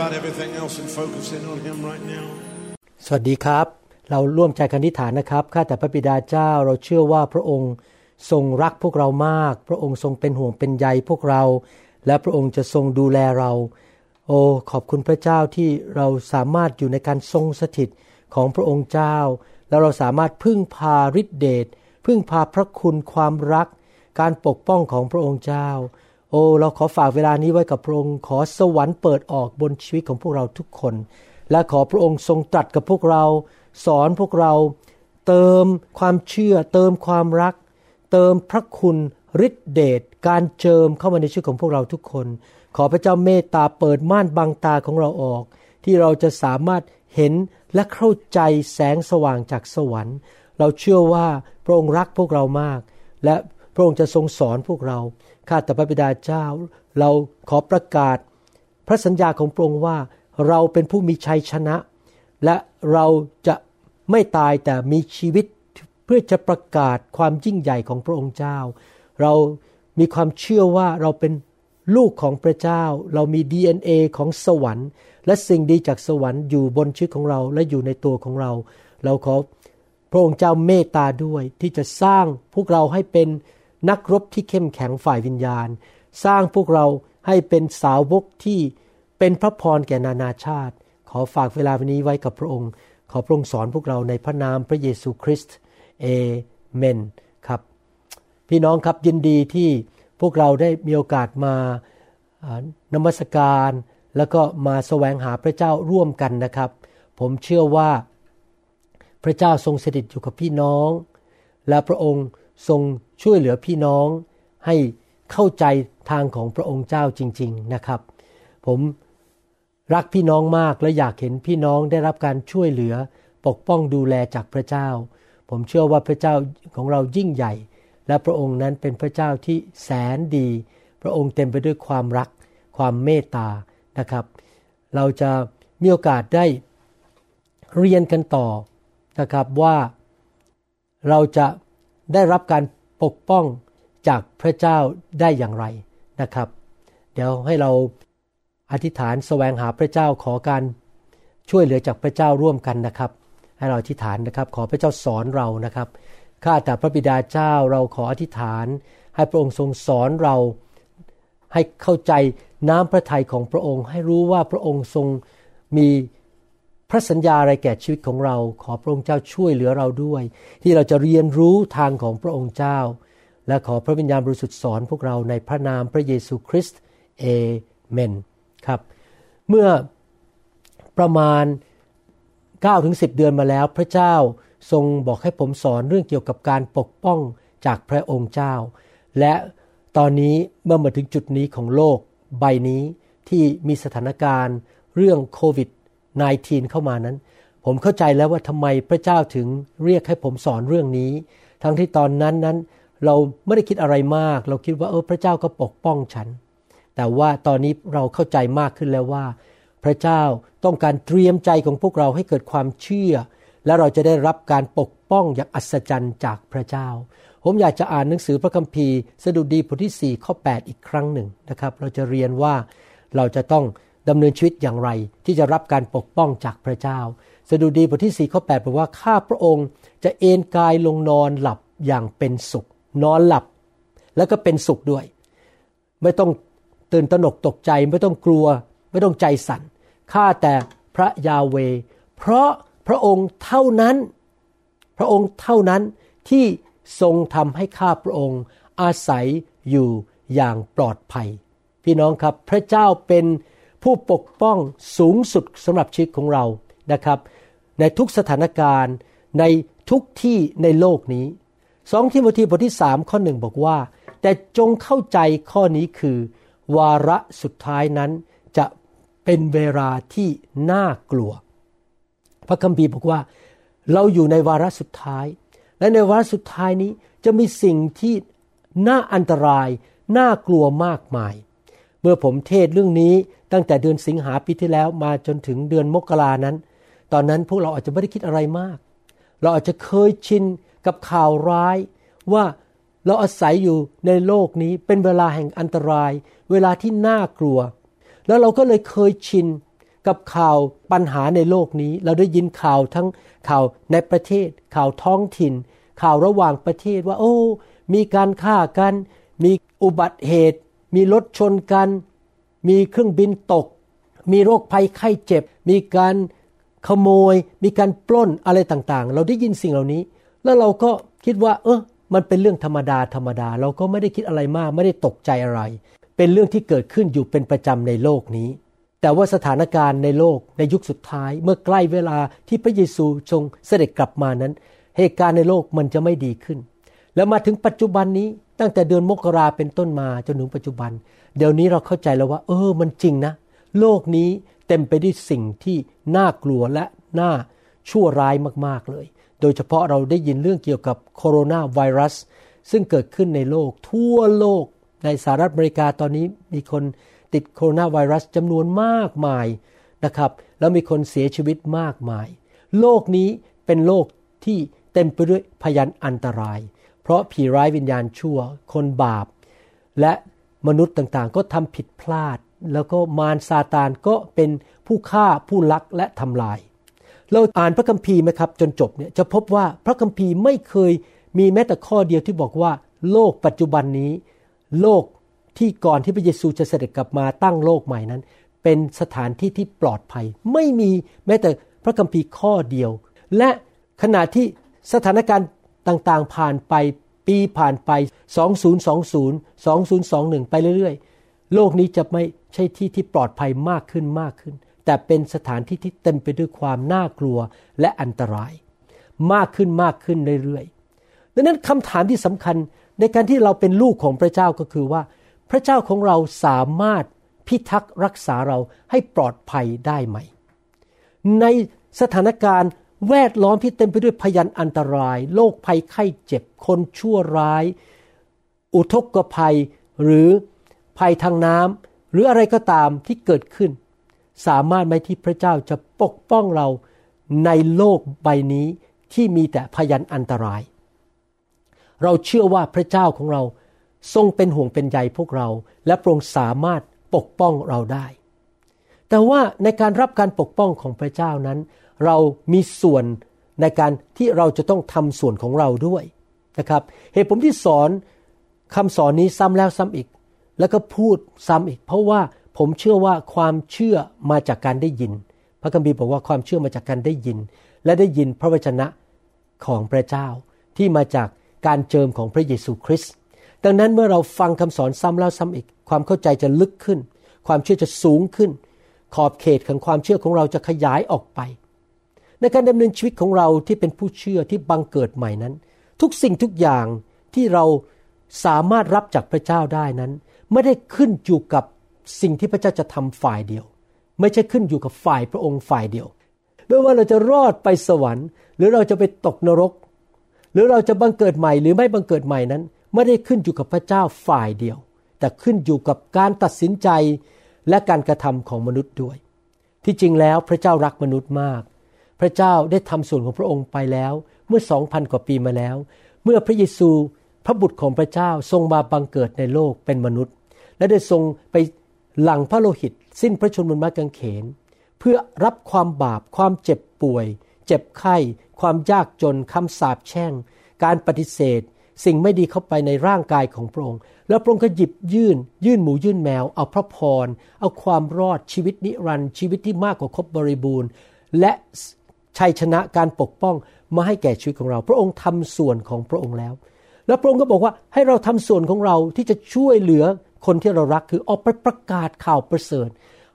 about everything else and focus in on Him right now. สวัสดีครับ เราร่วมใจกันอธิษฐานนะครับ ข้าแต่พระบิดาเจ้า เราเชื่อว่าพระองค์ทรงรักพวกเรามาก พระองค์ทรงเป็นห่วงเป็นใยพวกเรา และพระองค์จะทรงดูแลเรา โอ้ ขอบคุณพระเจ้าที่เราสามารถอยู่ในการทรงสถิตของพระองค์เจ้า แล้วเราสามารถพึ่งพาฤทธิเดช พึ่งพาพระคุณความรัก การปกป้องของพระองค์เจ้า โอ้เราขอฝากเวลานี้ไว้กับพระองค์ขอสวรรค์เปิดออกบนชีวิตของพวกเราทุกคน และขอพระองค์ทรงตรัสกับพวกเรา สอนพวกเราเติมความเชื่อ เติมความรัก เติมพระคุณฤทธิเดชการเจิมเข้ามาในชีวิตของพวกเราทุกคน ขอพระเจ้าเมตตาเปิดม่านบังตาของเราออก ที่เราจะสามารถเห็นและเข้าใจแสงสว่างจากสวรรค์ เราเชื่อว่าพระองค์รักพวกเรามาก และพระองค์จะทรงสอนพวกเรา ข้าแต่พระบิดาเจ้า เราขอประกาศ พระสัญญาของพระองค์ว่าเราเป็นผู้มีชัยชนะ และเราจะไม่ตายแต่มีชีวิตเพื่อจะประกาศความยิ่งใหญ่ของพระองค์เจ้า เรามีความเชื่อว่าเราเป็นลูกของพระเจ้า เรามี DNA ของสวรรค์ และสิ่งดีจากสวรรค์อยู่บนชีวิตของเราและอยู่ในตัวของเรา เราขอพระองค์เจ้าเมตตาด้วยที่จะสร้างพวกเราให้เป็น นักรบที่เข้มแข็งฝ่ายวิญญาณ สร้างพวกเราให้เป็นสาวกที่เป็นพระพรแก่นานาชาติ ขอฝากเวลาวันนี้ไว้กับพระองค์ ขอพระองค์สอนพวกเราในพระนามพระเยซูคริสต์เอเมนครับ พี่น้องครับยินดีที่พวกเราได้มีโอกาสมาอ่านมัสการ แล้วก็มาแสวงหาพระเจ้าร่วมกันนะครับ ผมเชื่อว่าพระเจ้าทรงสถิตอยู่กับพี่น้อง และพระองค์ ทรงช่วยเหลือพี่น้องให้เข้าใจทางของพระองค์เจ้าจริง ๆนะครับ ผมรักพี่น้องมากและอยากเห็นพี่น้องได้รับการช่วยเหลือปกป้องดูแลจากพระเจ้า ผมเชื่อว่าพระเจ้าของเรายิ่งใหญ่ และพระองค์นั้นเป็นพระเจ้าที่แสนดี พระองค์เต็มไปด้วยความรัก ความเมตตานะครับ เราจะมีโอกาสได้เรียนกันต่อนะครับว่าเราจะ ได้รับการปกป้องจากพระเจ้าได้อย่างไรนะครับ เดี๋ยวให้เราอธิษฐานแสวงหาพระเจ้าขอการช่วยเหลือจากพระเจ้าร่วมกันนะครับ ให้เราอธิษฐานนะครับ ขอพระเจ้าสอนเรานะครับข้าแต่พระบิดาเจ้าเราขออธิษฐาน ให้พระองค์ทรงสอนเรา ให้เข้าใจน้ำพระทัยของพระองค์ ให้รู้ว่าพระองค์ทรงมี พระสัญญาอะไรแก่ชีวิตของเรา ขอพระองค์เจ้าช่วยเหลือเราด้วย ที่เราจะเรียนรู้ทางของพระองค์เจ้า และขอพระวิญญาณบริสุทธิ์สอนพวกเราในพระนามพระเยซูคริสต์เอเมนครับเมื่อประมาณ 9-10ถึง10เดือนมาแล้ว พระเจ้าทรงบอกให้ผมสอนเรื่องเกี่ยวกับการปกป้องจากพระองค์เจ้า และตอนนี้เมื่อมาถึงจุดนี้ของโลกใบนี้ที่มีสถานการณ์เรื่องโควิด -19 เข้ามานั้น ผมเข้าใจแล้วว่าทำไมพระเจ้าถึงเรียกให้ผมสอนเรื่องนี้ ทั้งที่ตอนนั้นนั้น เราไม่ได้คิดอะไรมาก เราคิดว่าเออพระเจ้าก็ปกป้องฉัน แต่ว่าตอนนี้เราเข้าใจมากขึ้นแล้วว่า พระเจ้าต้องการเตรียมใจของพวกเราให้เกิดความเชื่อ และเราจะได้รับการปกป้องอย่างอัศจรรย์จากพระเจ้าผมอยากจะอ่านหนังสือพระคัมภีร์ สดุดีบทที่ 4 ข้อ 8 อีกครั้งหนึ่งนะครับ เราจะเรียนว่าเราจะต้อง ดำเนินชีวิตอย่างไร ที่จะรับการปกป้องจากพระเจ้า สดุดีบทที่4ข้อ8บอกว่าข้าพระองค์จะเอนกายลงนอนหลับอย่างเป็นสุข นอนหลับ แล้วก็เป็นสุขด้วย ไม่ต้องตื่นตระหนกตกใจไม่ต้องกลัว ไม่ต้องใจสั่นข้าแต่พระยาเว เพราะพระองค์เท่านั้น พระองค์เท่านั้นที่ทรงทำให้ข้าพระองค์อาศัยอยู่อย่างปลอดภัย พี่น้องครับพระเจ้าเป็น ผู้ปกป้องสูงสุดสำหรับชีวิตของเรานะครับ ในทุกสถานการณ์ในทุกที่ในโลกนี้สองทิโมธีบทที่สามข้อหนึ่งบอกว่า แต่จงเข้าใจข้อนี้คือ วาระสุดท้ายนั้นจะเป็นเวลาที่น่ากลัว พระคัมภีร์บอกว่า เราอยู่ในวาระสุดท้าย และในวาระสุดท้ายนี้จะมีสิ่งที่น่าอันตราย น่ากลัวมากมาย เมื่อผมเทศเรื่องนี้ ตั้งแต่เดือนสิงหาปีที่แล้วมาจนถึงเดือนมกรานั้น ตอนนั้นพวกเราอาจจะไม่ได้คิดอะไรมาก เราอาจจะเคยชินกับข่าวร้ายว่าเราอาศัยอยู่ในโลกนี้เป็นเวลาแห่งอันตราย เวลาที่น่ากลัว แล้วเราก็เลยเคยชินกับข่าวปัญหาในโลกนี้ เราได้ยินข่าวทั้งข่าวในประเทศ ข่าวท้องถิ่น ข่าวระหว่างประเทศว่า โอ้ มีการฆ่ากัน มีอุบัติเหตุ มีรถชนกัน มีเครื่องบินตก มีโรคภัยไข้เจ็บ มีการขโมย มีการปล้นอะไรต่างๆ เราได้ยินสิ่งเหล่านี้ แล้วเราก็คิดว่า เออมันเป็นเรื่องธรรมดาธรรมดา เราก็ไม่ได้คิดอะไรมาก ไม่ได้ตกใจอะไร เป็นเรื่องที่เกิดขึ้นอยู่เป็นประจำในโลกนี้ แต่ว่าสถานการณ์ในโลกในยุคสุดท้าย เมื่อใกล้เวลาที่พระเยซูทรงเสด็จกลับมานั้น เหตุการณ์ในโลกมันจะไม่ดีขึ้น แล้วมาถึงปัจจุบันนี้ตั้งแต่เดือนมกราเป็นต้นมาจนถึงปัจจุบัน เดี๋ยวนี้เราเข้าใจแล้วว่า เออ มันจริงนะ โลกนี้เต็มไปด้วยสิ่งที่น่ากลัวและน่าชั่วร้ายมากๆเลย โดยเฉพาะเราได้ยินเรื่องเกี่ยวกับโคโรนาไวรัส ซึ่งเกิดขึ้นในโลก ทั่วโลกในสหรัฐอเมริกาตอนนี้มีคนติดโคโรนาไวรัสจำนวนมากมายนะครับ แล้วมีคนเสียชีวิตมากมาย โลกนี้เป็นโลกที่เต็มไปด้วยพยันอันตราย เพราะผีร้ายวิญญาณชั่ว คนบาป และ มนุษย์ต่างๆ ก็ทำผิดพลาด แล้วก็มารซาตานก็เป็นผู้ฆ่าผู้ลักและทำลาย เราอ่านพระคัมภีร์ไหมครับจนจบเนี่ยจะพบว่าพระคัมภีร์ไม่เคยมีแม้แต่ข้อเดียวที่บอกว่า โลกปัจจุบันนี้ โลกที่ก่อนที่พระเยซูจะเสด็จกลับมาตั้งโลกใหม่นั้น เป็นสถานที่ที่ปลอดภัย ไม่มีแม้แต่พระคัมภีร์ข้อเดียว และขณะที่สถานการณ์ต่างๆผ่านไป ปีผ่านไป 2020 2021 ไปเรื่อยๆ โลกนี้จะไม่ใช่ที่ที่ปลอดภัยมากขึ้นมากขึ้น แต่เป็นสถานที่ที่เต็มไปด้วยความน่ากลัวและอันตราย มากขึ้นมากขึ้นเรื่อยๆ ดังนั้นคำถามที่สำคัญในการที่เราเป็นลูกของพระเจ้าก็คือว่า พระเจ้าของเราสามารถพิทักษ์รักษาเราให้ปลอดภัยได้ไหม ในสถานการณ์ แวดล้อมที่เต็มไปด้วยพยันอันตราย โรคภัยไข้เจ็บ คนชั่วร้าย อุทกภัย หรือภัยทางน้ำหรืออะไรก็ตามที่เกิดขึ้น สามารถไหมที่พระเจ้าจะปกป้องเราในโลกใบนี้ที่มีแต่พยันอันตราย เราเชื่อว่าพระเจ้าของเราทรงเป็นห่วงเป็นใยพวกเรา และพรงสามารถปกป้องเราได้ แต่ว่าในการรับการปกป้องของพระเจ้านั้น เรามีส่วนในการที่เราจะต้องทำส่วนของเราด้วยนะครับเหตุผมที่สอนคำสอนนี้ซ้ำแล้วซ้ำอีก แล้วก็พูดซ้ำอีก เพราะว่าผมเชื่อว่าความเชื่อมาจากการได้ยิน พระคัมภีร์บอกว่าความเชื่อมาจากการได้ยิน และได้ยินพระวจนะของพระเจ้า ที่มาจากการเจิมของพระเยซูคริสต์ดังนั้นเมื่อเราฟังคำสอนซ้ำแล้วซ้ำอีก ความเข้าใจจะลึกขึ้น ความเชื่อจะสูงขึ้น ขอบเขตของความเชื่อของเราจะขยายออกไป ในการดำเนินชีวิตของเราที่เป็นผู้เชื่อที่บังเกิดใหม่นั้น ทุกสิ่งทุกอย่างที่เราสามารถรับจากพระเจ้าได้นั้น ไม่ได้ขึ้นอยู่กับสิ่งที่พระเจ้าจะทำฝ่ายเดียว ไม่ใช่ขึ้นอยู่กับฝ่ายพระองค์ฝ่ายเดียวไม่ว่าเราจะรอดไปสวรรค์ หรือเราจะไปตกนรก หรือเราจะบังเกิดใหม่หรือไม่บังเกิดใหม่นั้น ไม่ได้ขึ้นอยู่กับพระเจ้าฝ่ายเดียว แต่ขึ้นอยู่กับการตัดสินใจและการกระทำของมนุษย์ด้วย ที่จริงแล้วพระเจ้ารักมนุษย์มาก พระเจ้าได้ทำส่วนของพระองค์ไปแล้วเมื่อสองพันกว่าปีมาแล้ว เมื่อพระเยซูพระบุตรของพระเจ้าทรงมาบังเกิดในโลกเป็นมนุษย์ และได้ทรงไปหลังพระโลหิต สิ้นพระชนม์บนไม้กางเขน เพื่อรับความบาปความเจ็บป่วย เจ็บไข้ ความยากจนคำสาปแช่ง การปฏิเสธ สิ่งไม่ดีเข้าไปในร่างกายของพระองค์ แล้วพระองค์ก็หยิบยื่น ยื่นหมูยื่นแมว เอาพระพร เอาความรอดชีวิตนิรันดร์ชีวิตที่มากกว่าครบบริบูรณ์ และ ชัยชนะการปกป้องมาให้แก่ชีวิตของเรา พระองค์ทำส่วนของพระองค์แล้ว แล้วพระองค์ก็บอกว่าให้เราทำส่วนของเราที่จะช่วยเหลือคนที่เรารักคือออกไปประกาศข่าวประเสริฐ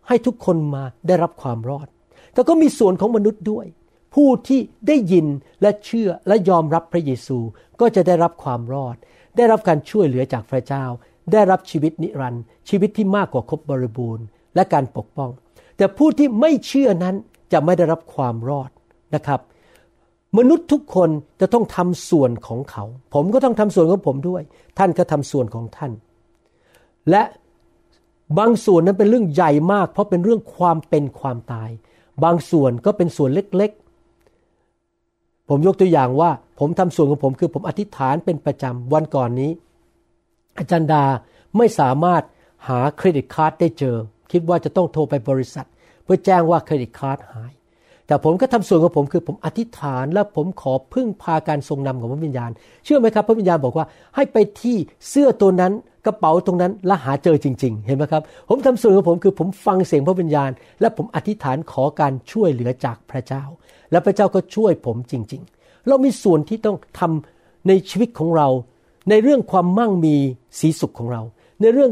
ให้ทุกคนมาได้รับความรอด แต่ก็มีส่วนของมนุษย์ด้วย ผู้ที่ได้ยินและเชื่อและยอมรับพระเยซูก็จะได้รับความรอด ได้รับการช่วยเหลือจากพระเจ้า ได้รับชีวิตนิรันดร์ชีวิตที่มากกว่าครบบริบูรณ์ และการปกป้อง แต่ผู้ที่ไม่เชื่อนั้นจะไม่ได้รับความรอด นะครับ มนุษย์ทุกคนจะต้องทำส่วนของเขา ผมก็ต้องทำส่วนของผมด้วย ท่านก็ทำส่วนของท่าน และบางส่วนนั้นเป็นเรื่องใหญ่มาก เพราะเป็นเรื่องความเป็นความตาย บางส่วนก็เป็นส่วนเล็กๆ ผมยกตัวอย่างว่า ผมทำส่วนของผมคือผมอธิษฐานเป็นประจำวันก่อนนี้ อาจารย์ดาไม่สามารถหาเครดิตการ์ดได้เจอ คิดว่าจะต้องโทรไปบริษัท เพื่อแจ้งว่าเครดิตการ์ดหาย แต่ผมก็ทำส่วนของผมคือผมอธิษฐานและผมขอพึ่งพาการทรงนำของพระวิญญาณ เชื่อไหมครับ พระวิญญาณบอกว่าให้ไปที่เสื้อตัวนั้นกระเป๋าตรงนั้นและหาเจอจริง ๆ เห็นไหมครับ ผมทำส่วนของผมคือผมฟังเสียงพระวิญญาณ และผมอธิษฐานขอการช่วยเหลือจากพระเจ้า และพระเจ้าก็ช่วยผมจริง ๆ เรามีส่วนที่ต้องทำในชีวิตของเรา ในเรื่องความมั่งมีสีสุขของเรา ในเรื่อง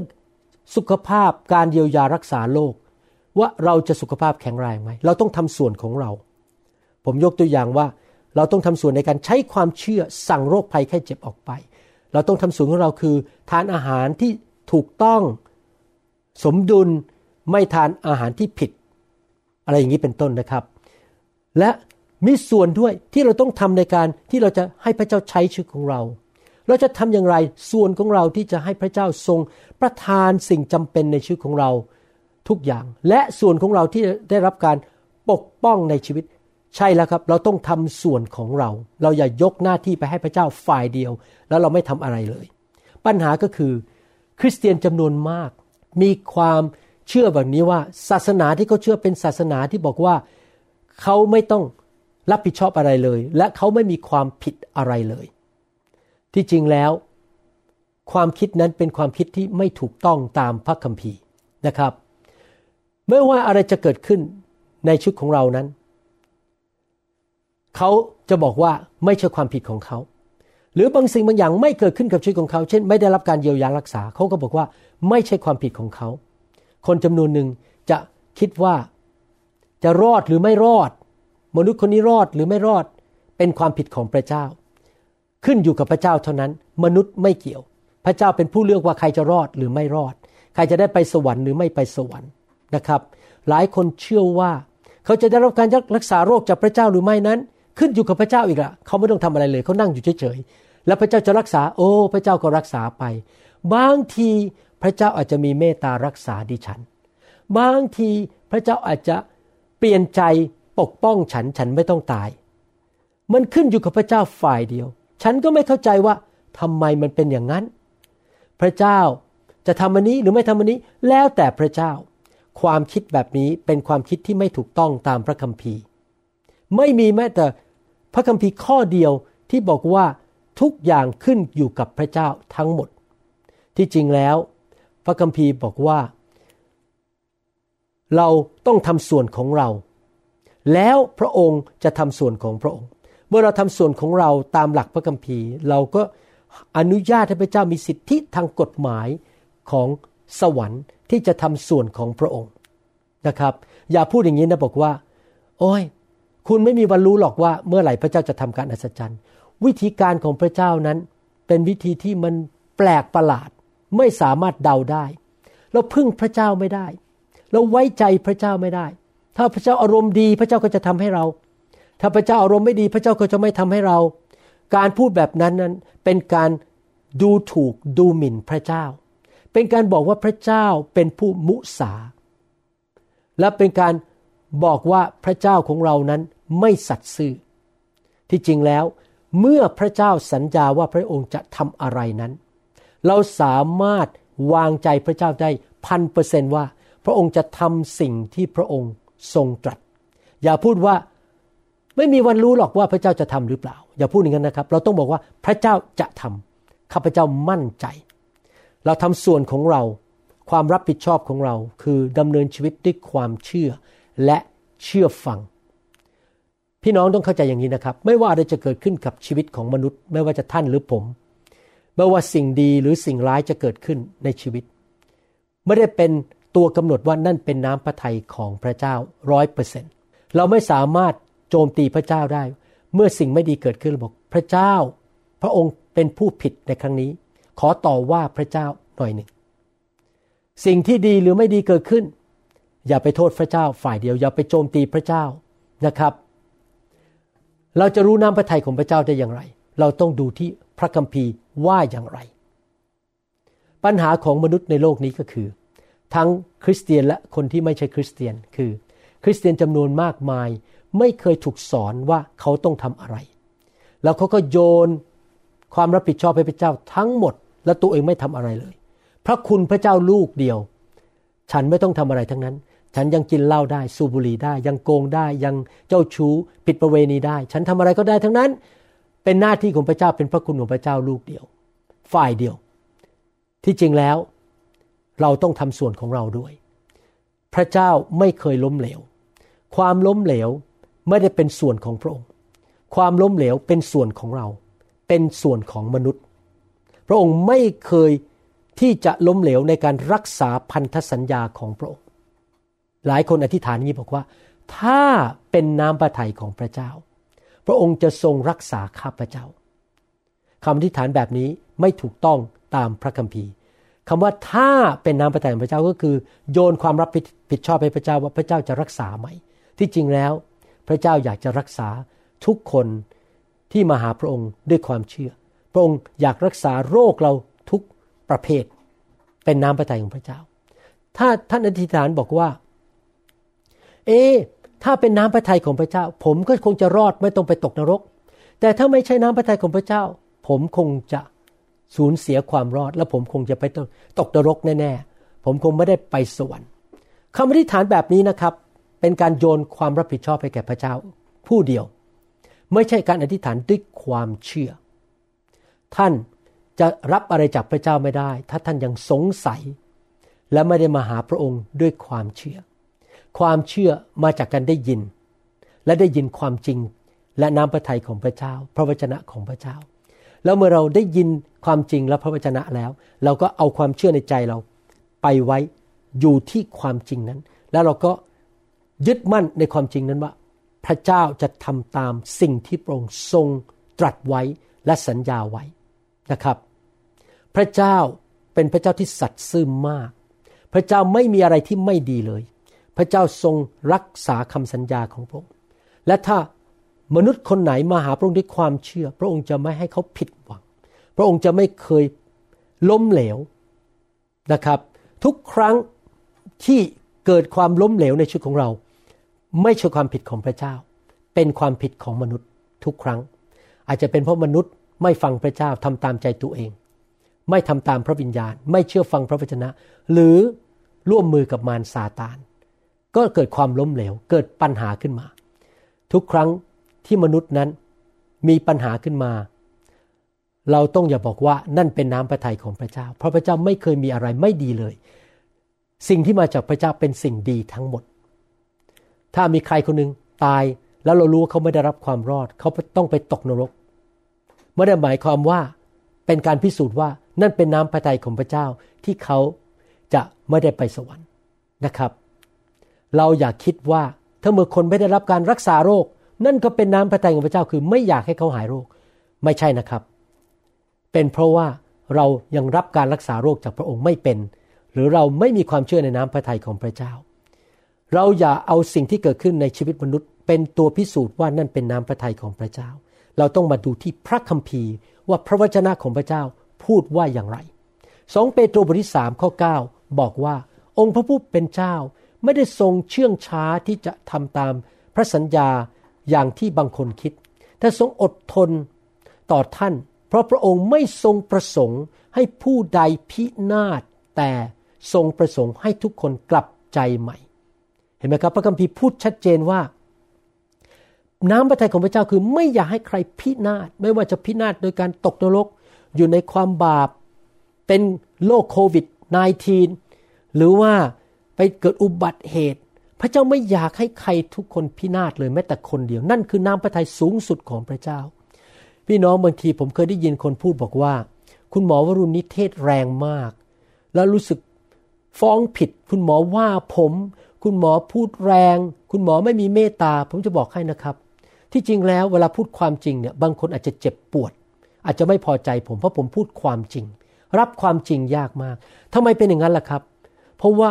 สุขภาพการเยียวยารักษาโรค ว่าเราจะสุขภาพแข็งแรงไหม เราต้องทำส่วนของเรา ผมยกตัวอย่างว่าเราต้องทำส่วนในการใช้ความเชื่อสั่งโรคภัยไข้เจ็บออกไป เราต้องทำส่วนของเราคือ ทานอาหารที่ถูกต้องสมดุลไม่ทานอาหารที่ผิด อะไรอย่างนี้เป็นต้นนะครับ และมีส่วนด้วยที่เราต้องทำในการที่เราจะให้พระเจ้าใช้ชีวิตของเรา เราจะทำอย่างไรส่วนของเราที่จะให้พระเจ้าทรงประทานสิ่งจำเป็นในชีวิตของเรา ทุกอย่างและส่วนของเราที่ได้รับการปกป้องในชีวิต ใช่แล้วครับ เราต้องทำส่วนของเรา เราอย่ายกหน้าที่ไปให้พระเจ้าฝ่ายเดียว แล้วเราไม่ทำอะไรเลย ปัญหาก็คือ คริสเตียนจำนวนมาก มีความเชื่อแบบนี้ว่า ศาสนาที่เขาเชื่อเป็นศาสนาที่บอกว่าเขาไม่ต้องรับผิดชอบอะไรเลย และเขาไม่มีความผิดอะไรเลย ที่จริงแล้ว ความคิดนั้นเป็นความคิดที่ไม่ถูกต้องตามพระคัมภีร์นะครับ ไม่ว่าอะไรจะเกิดขึ้นในชุดของเรานั้น เขาจะบอกว่าไม่ใช่ความผิดของเขา หรือบางสิ่งบางอย่างไม่เกิดขึ้นกับชีวิตของเขา เช่น ไม่ได้รับการเยียวยารักษา เขาก็บอกว่าไม่ใช่ความผิดของเขา คนจำนวนหนึ่งจะคิดว่าจะรอดหรือไม่รอด มนุษย์คนนี้รอดหรือไม่รอดเป็นความผิดของพระเจ้า ขึ้นอยู่กับพระเจ้าเท่านั้น มนุษย์ไม่เกี่ยว พระเจ้าเป็นผู้เลือกว่าใครจะรอดหรือไม่รอด ใครจะได้ไปสวรรค์หรือไม่ไปสวรรค์ นะครับ หลายคนเชื่อว่า เขาจะได้รับการรักษาโรคจากพระเจ้าหรือไม่นั้น ขึ้นอยู่กับพระเจ้าอีกละเขาไม่ต้องทำอะไรเลย เขานั่งอยู่เฉยๆแล้วพระเจ้าจะรักษา โอ้ พระเจ้าก็รักษาไป บางทีพระเจ้าอาจจะมีเมตตารักษาดิฉัน บางทีพระเจ้าอาจจะเปลี่ยนใจปกป้องฉันฉันไม่ต้องตาย มันขึ้นอยู่กับพระเจ้าฝ่ายเดียว ฉันก็ไม่เข้าใจว่าทำไมมันเป็นอย่างนั้น พระเจ้าจะทำอันนี้หรือไม่ทำอันนี้แล้วแต่พระเจ้า ความคิดแบบนี้เป็นความคิดที่ไม่ถูกต้องตามพระคัมภีร์ ไม่มีแม้แต่พระคัมภีร์ข้อเดียวที่บอกว่าทุกอย่างขึ้นอยู่กับพระเจ้าทั้งหมด ที่จริงแล้ว พระคัมภีร์บอกว่า เราต้องทำส่วนของเรา แล้วพระองค์จะทำส่วนของพระองค์ เมื่อเราทำส่วนของเราตามหลักพระคัมภีร์ เราก็อนุญาตให้พระเจ้ามีสิทธิทางกฎหมายของ สวรรค์ที่จะทำส่วนของพระองค์นะครับ อย่าพูดอย่างนี้นะบอกว่า โอ้ย คุณไม่มีวันรู้หรอกว่าเมื่อไหร่พระเจ้าจะทำการอัศจรรย์ วิธีการของพระเจ้านั้น เป็นวิธีที่มันแปลกประหลาด ไม่สามารถเดาได้ เราพึ่งพระเจ้าไม่ได้ เราไว้ใจพระเจ้าไม่ได้ ถ้าพระเจ้าอารมณ์ดีพระเจ้าก็จะทำให้เรา ถ้าพระเจ้าอารมณ์ไม่ดีพระเจ้าก็จะไม่ทำให้เรา การพูดแบบนั้นนั้นเป็นการดูถูกดูหมิ่นพระเจ้า เป็นการบอกว่าพระเจ้าเป็นผู้มุสา และเป็นการบอกว่าพระเจ้าของเรานั้นไม่สัตย์ซื่อ ที่จริงแล้วเมื่อพระเจ้าสัญญาว่าพระองค์จะทำอะไรนั้น เราสามารถวางใจพระเจ้าได้พันเปอร์เซนว่า พระองค์จะทำสิ่งที่พระองค์ทรงตรัส อย่าพูดว่าไม่มีวันรู้หรอกว่าพระเจ้าจะทำหรือเปล่า อย่าพูดอย่างนั้นนะครับ เราต้องบอกว่าพระเจ้าจะทำข้าพเจ้ามั่นใจ เราทำส่วนของเรา ความรับผิดชอบของเรา คือดำเนินชีวิตด้วยความเชื่อและเชื่อฟัง พี่น้องต้องเข้าใจอย่างนี้นะครับ ไม่ว่าอะไรจะเกิดขึ้นกับชีวิตของมนุษย์ ไม่ว่าจะท่านหรือผม ไม่ว่าสิ่งดีหรือสิ่งร้ายจะเกิดขึ้นในชีวิต ไม่ได้เป็นตัวกำหนดว่านั่นเป็นน้ำพระทัยของพระเจ้าร้อยเปอร์เซ็นเราไม่สามารถโจมตีพระเจ้าได้ เมื่อสิ่งไม่ดีเกิดขึ้นเราบอกพระเจ้า พระองค์เป็นผู้ผิดในครั้งนี้ ขอต่อว่าพระเจ้าหน่อยหนึ่ง สิ่งที่ดีหรือไม่ดีเกิดขึ้น อย่าไปโทษพระเจ้าฝ่ายเดียว อย่าไปโจมตีพระเจ้านะครับ เราจะรู้น้ำพระทัยของพระเจ้าได้อย่างไร เราต้องดูที่พระคัมภีร์ว่าอย่างไร ปัญหาของมนุษย์ในโลกนี้ก็คือ ทั้งคริสเตียนและคนที่ไม่ใช่คริสเตียนคือ คริสเตียนจำนวนมากมาย ไม่เคยถูกสอนว่าเขาต้องทำอะไร แล้วเขาก็โยน ความรับผิดชอบให้พระเจ้าทั้งหมด และตัวเองไม่ทำอะไรเลย พระคุณพระเจ้าลูกเดียว ฉันไม่ต้องทำอะไรทั้งนั้น ฉันยังกินเหล้าได้สูบบุหรี่ได้ ยังโกงได้ยังเจ้าชู้ผิดประเวณีได้ ฉันทำอะไรก็ได้ทั้งนั้น เป็นหน้าที่ของพระเจ้าเป็นพระคุณของพระเจ้าลูกเดียว ฝ่ายเดียว ที่จริงแล้ว เราต้องทำส่วนของเราด้วย พระเจ้าไม่เคยล้มเหลว ความล้มเหลวไม่ได้เป็นส่วนของพระองค์ ความล้มเหลวเป็นส่วนของเรา เป็นส่วนของมนุษย์ พระองค์ไม่เคยที่จะล้มเหลวในการรักษาพันธสัญญาของพระองค์ หลายคนอธิษฐานนี้บอกว่า ถ้าเป็นน้ำพระทัยของพระเจ้า พระองค์จะทรงรักษาข้าพระเจ้าคำอธิษฐานแบบนี้ไม่ถูกต้องตามพระคัมภีร์คำว่าถ้าเป็นนามพระทัยของพระเจ้าก็คือ โยนความรับผิดชอบให้พระเจ้าว่าพระเจ้าจะรักษาไหม ที่จริงแล้ว พระเจ้าอยากจะรักษาทุกคน ที่มาหาพระองค์ด้วยความเชื่อ พระองค์อยากรักษาโรคเราทุกประเภท เป็นน้ำพระทัยของพระเจ้า ถ้าท่านอธิษฐานบอกว่า เอ ถ้าเป็นน้ำพระทัยของพระเจ้า ผมก็คงจะรอดไม่ต้องไปตกนรก แต่ถ้าไม่ใช่น้ำพระทัยของพระเจ้า ผมคงจะสูญเสียความรอด และผมคงจะไปตกนรกแน่ๆ ผมคงไม่ได้ไปสวรรค์คำอธิษฐานแบบนี้นะครับ เป็นการโยนความรับผิดชอบไปแก่พระเจ้า ผู้เดียว ไม่ใช่การอธิษฐานด้วยความเชื่อ ท่านจะรับอะไรจากพระเจ้าไม่ได้ ถ้าท่านยังสงสัย และไม่ได้มาหาพระองค์ด้วยความเชื่อ ความเชื่อมาจากการได้ยิน และได้ยินความจริงและน้ำพระทัยของพระเจ้า พระวจนะของพระเจ้า แล้วเมื่อเราได้ยินความจริงและพระวจนะแล้ว เราก็เอาความเชื่อในใจเราไปไว้อยู่ที่ความจริงนั้น แล้วเราก็ยึดมั่นในความจริงนั้นว่า พระเจ้าจะทำตามสิ่งที่พระองค์ทรงตรัสไว้และสัญญาไว้นะครับ พระเจ้าเป็นพระเจ้าที่สัตย์ซื่อมาก พระเจ้าไม่มีอะไรที่ไม่ดีเลย พระเจ้าทรงรักษาคำสัญญาของพระองค์ และถ้ามนุษย์คนไหนมาหาพระองค์ด้วยความเชื่อ พระองค์จะไม่ให้เขาผิดหวัง พระองค์จะไม่เคยล้มเหลวนะครับ ทุกครั้งที่เกิดความล้มเหลวในชีวิตของเรา ไม่ใช่ความผิดของพระเจ้า เป็นความผิดของมนุษย์ทุกครั้ง อาจจะเป็นเพราะมนุษย์ไม่ฟังพระเจ้าทำตามใจตัวเอง ไม่ทำตามพระวิญญาณ ไม่เชื่อฟังพระวจนะ หรือร่วมมือกับมารซาตาน ก็เกิดความล้มเหลว เกิดปัญหาขึ้นมา ทุกครั้งที่มนุษย์นั้นมีปัญหาขึ้นมา เราต้องอย่าบอกว่านั่นเป็นน้ำพระทัยของพระเจ้า เพราะพระเจ้าไม่เคยมีอะไรไม่ดีเลย สิ่งที่มาจากพระเจ้าเป็นสิ่งดีทั้งหมด ถ้ามีใครคนหนึ่งตายแล้วเรารู้ว่าเขาไม่ได้รับความรอด เขาต้องไปตกนรกไม่ได้หมายความว่าเป็นการพิสูจน์ว่านั่นเป็นน้ำพระทัยของพระเจ้าที่เขาจะไม่ได้ไปสวรรค์นะครับ เราอยากคิดว่าถ้าเมื่อคนไม่ได้รับการรักษาโรค นั่นก็เป็นน้ำพระทัยของพระเจ้าคือไม่อยากให้เขาหายโรค ไม่ใช่นะครับ เป็นเพราะว่าเรายังรับการรักษาโรคจากพระองค์ไม่เป็น หรือเราไม่มีความเชื่อในน้ำพระทัยของพระเจ้า เราอย่าเอาสิ่งที่เกิดขึ้นในชีวิตมนุษย์ เป็นตัวพิสูจน์ว่านั่นเป็นน้ำพระทัยของพระเจ้า เราต้องมาดูที่พระคัมภีร์ ว่าพระวจนะของพระเจ้าพูดว่าอย่างไรสองเปโตรบทที่สามข้อ9บอกว่า องค์พระผู้เป็นเจ้าไม่ได้ทรงเชื่องช้าที่จะทำตามพระสัญญาอย่างที่บางคนคิด แต่ทรงอดทนต่อท่าน เพราะพระองค์ไม่ทรงประสงค์ให้ผู้ใดพินาศแต่ทรงประสงค์ให้ทุกคนกลับใจใหม่ ห็นไหมครับพระคัมภีร์พูดชัดเจนว่า น้ำพระทัยของพระเจ้าคือไม่อยากให้ใครพินาศไม่ว่าจะพินาศโดยการตกนรก อยู่ในความบาป เป็นโรคโควิด -19 หรือว่าไปเกิดอุบัติเหตุ พระเจ้าไม่อยากให้ใครทุกคนพินาศเลยแม้แต่คนเดียว นั่นคือน้ำพระทัยสูงสุดของพระเจ้า พี่น้องบางทีผมเคยได้ยินคนพูดบอกว่า คุณหมอวรุณนิเทศแรงมาก แล้วรู้สึกฟ้องผิด คุณหมอว่าผม คุณหมอพูดแรง คุณหมอไม่มีเมตตา ผมจะบอกให้นะครับ ที่จริงแล้วเวลาพูดความจริงเนี่ยบางคนอาจจะเจ็บปวด อาจจะไม่พอใจผมเพราะผมพูดความจริง รับความจริงยากมากทำไมเป็นอย่างนั้นล่ะครับ เพราะว่า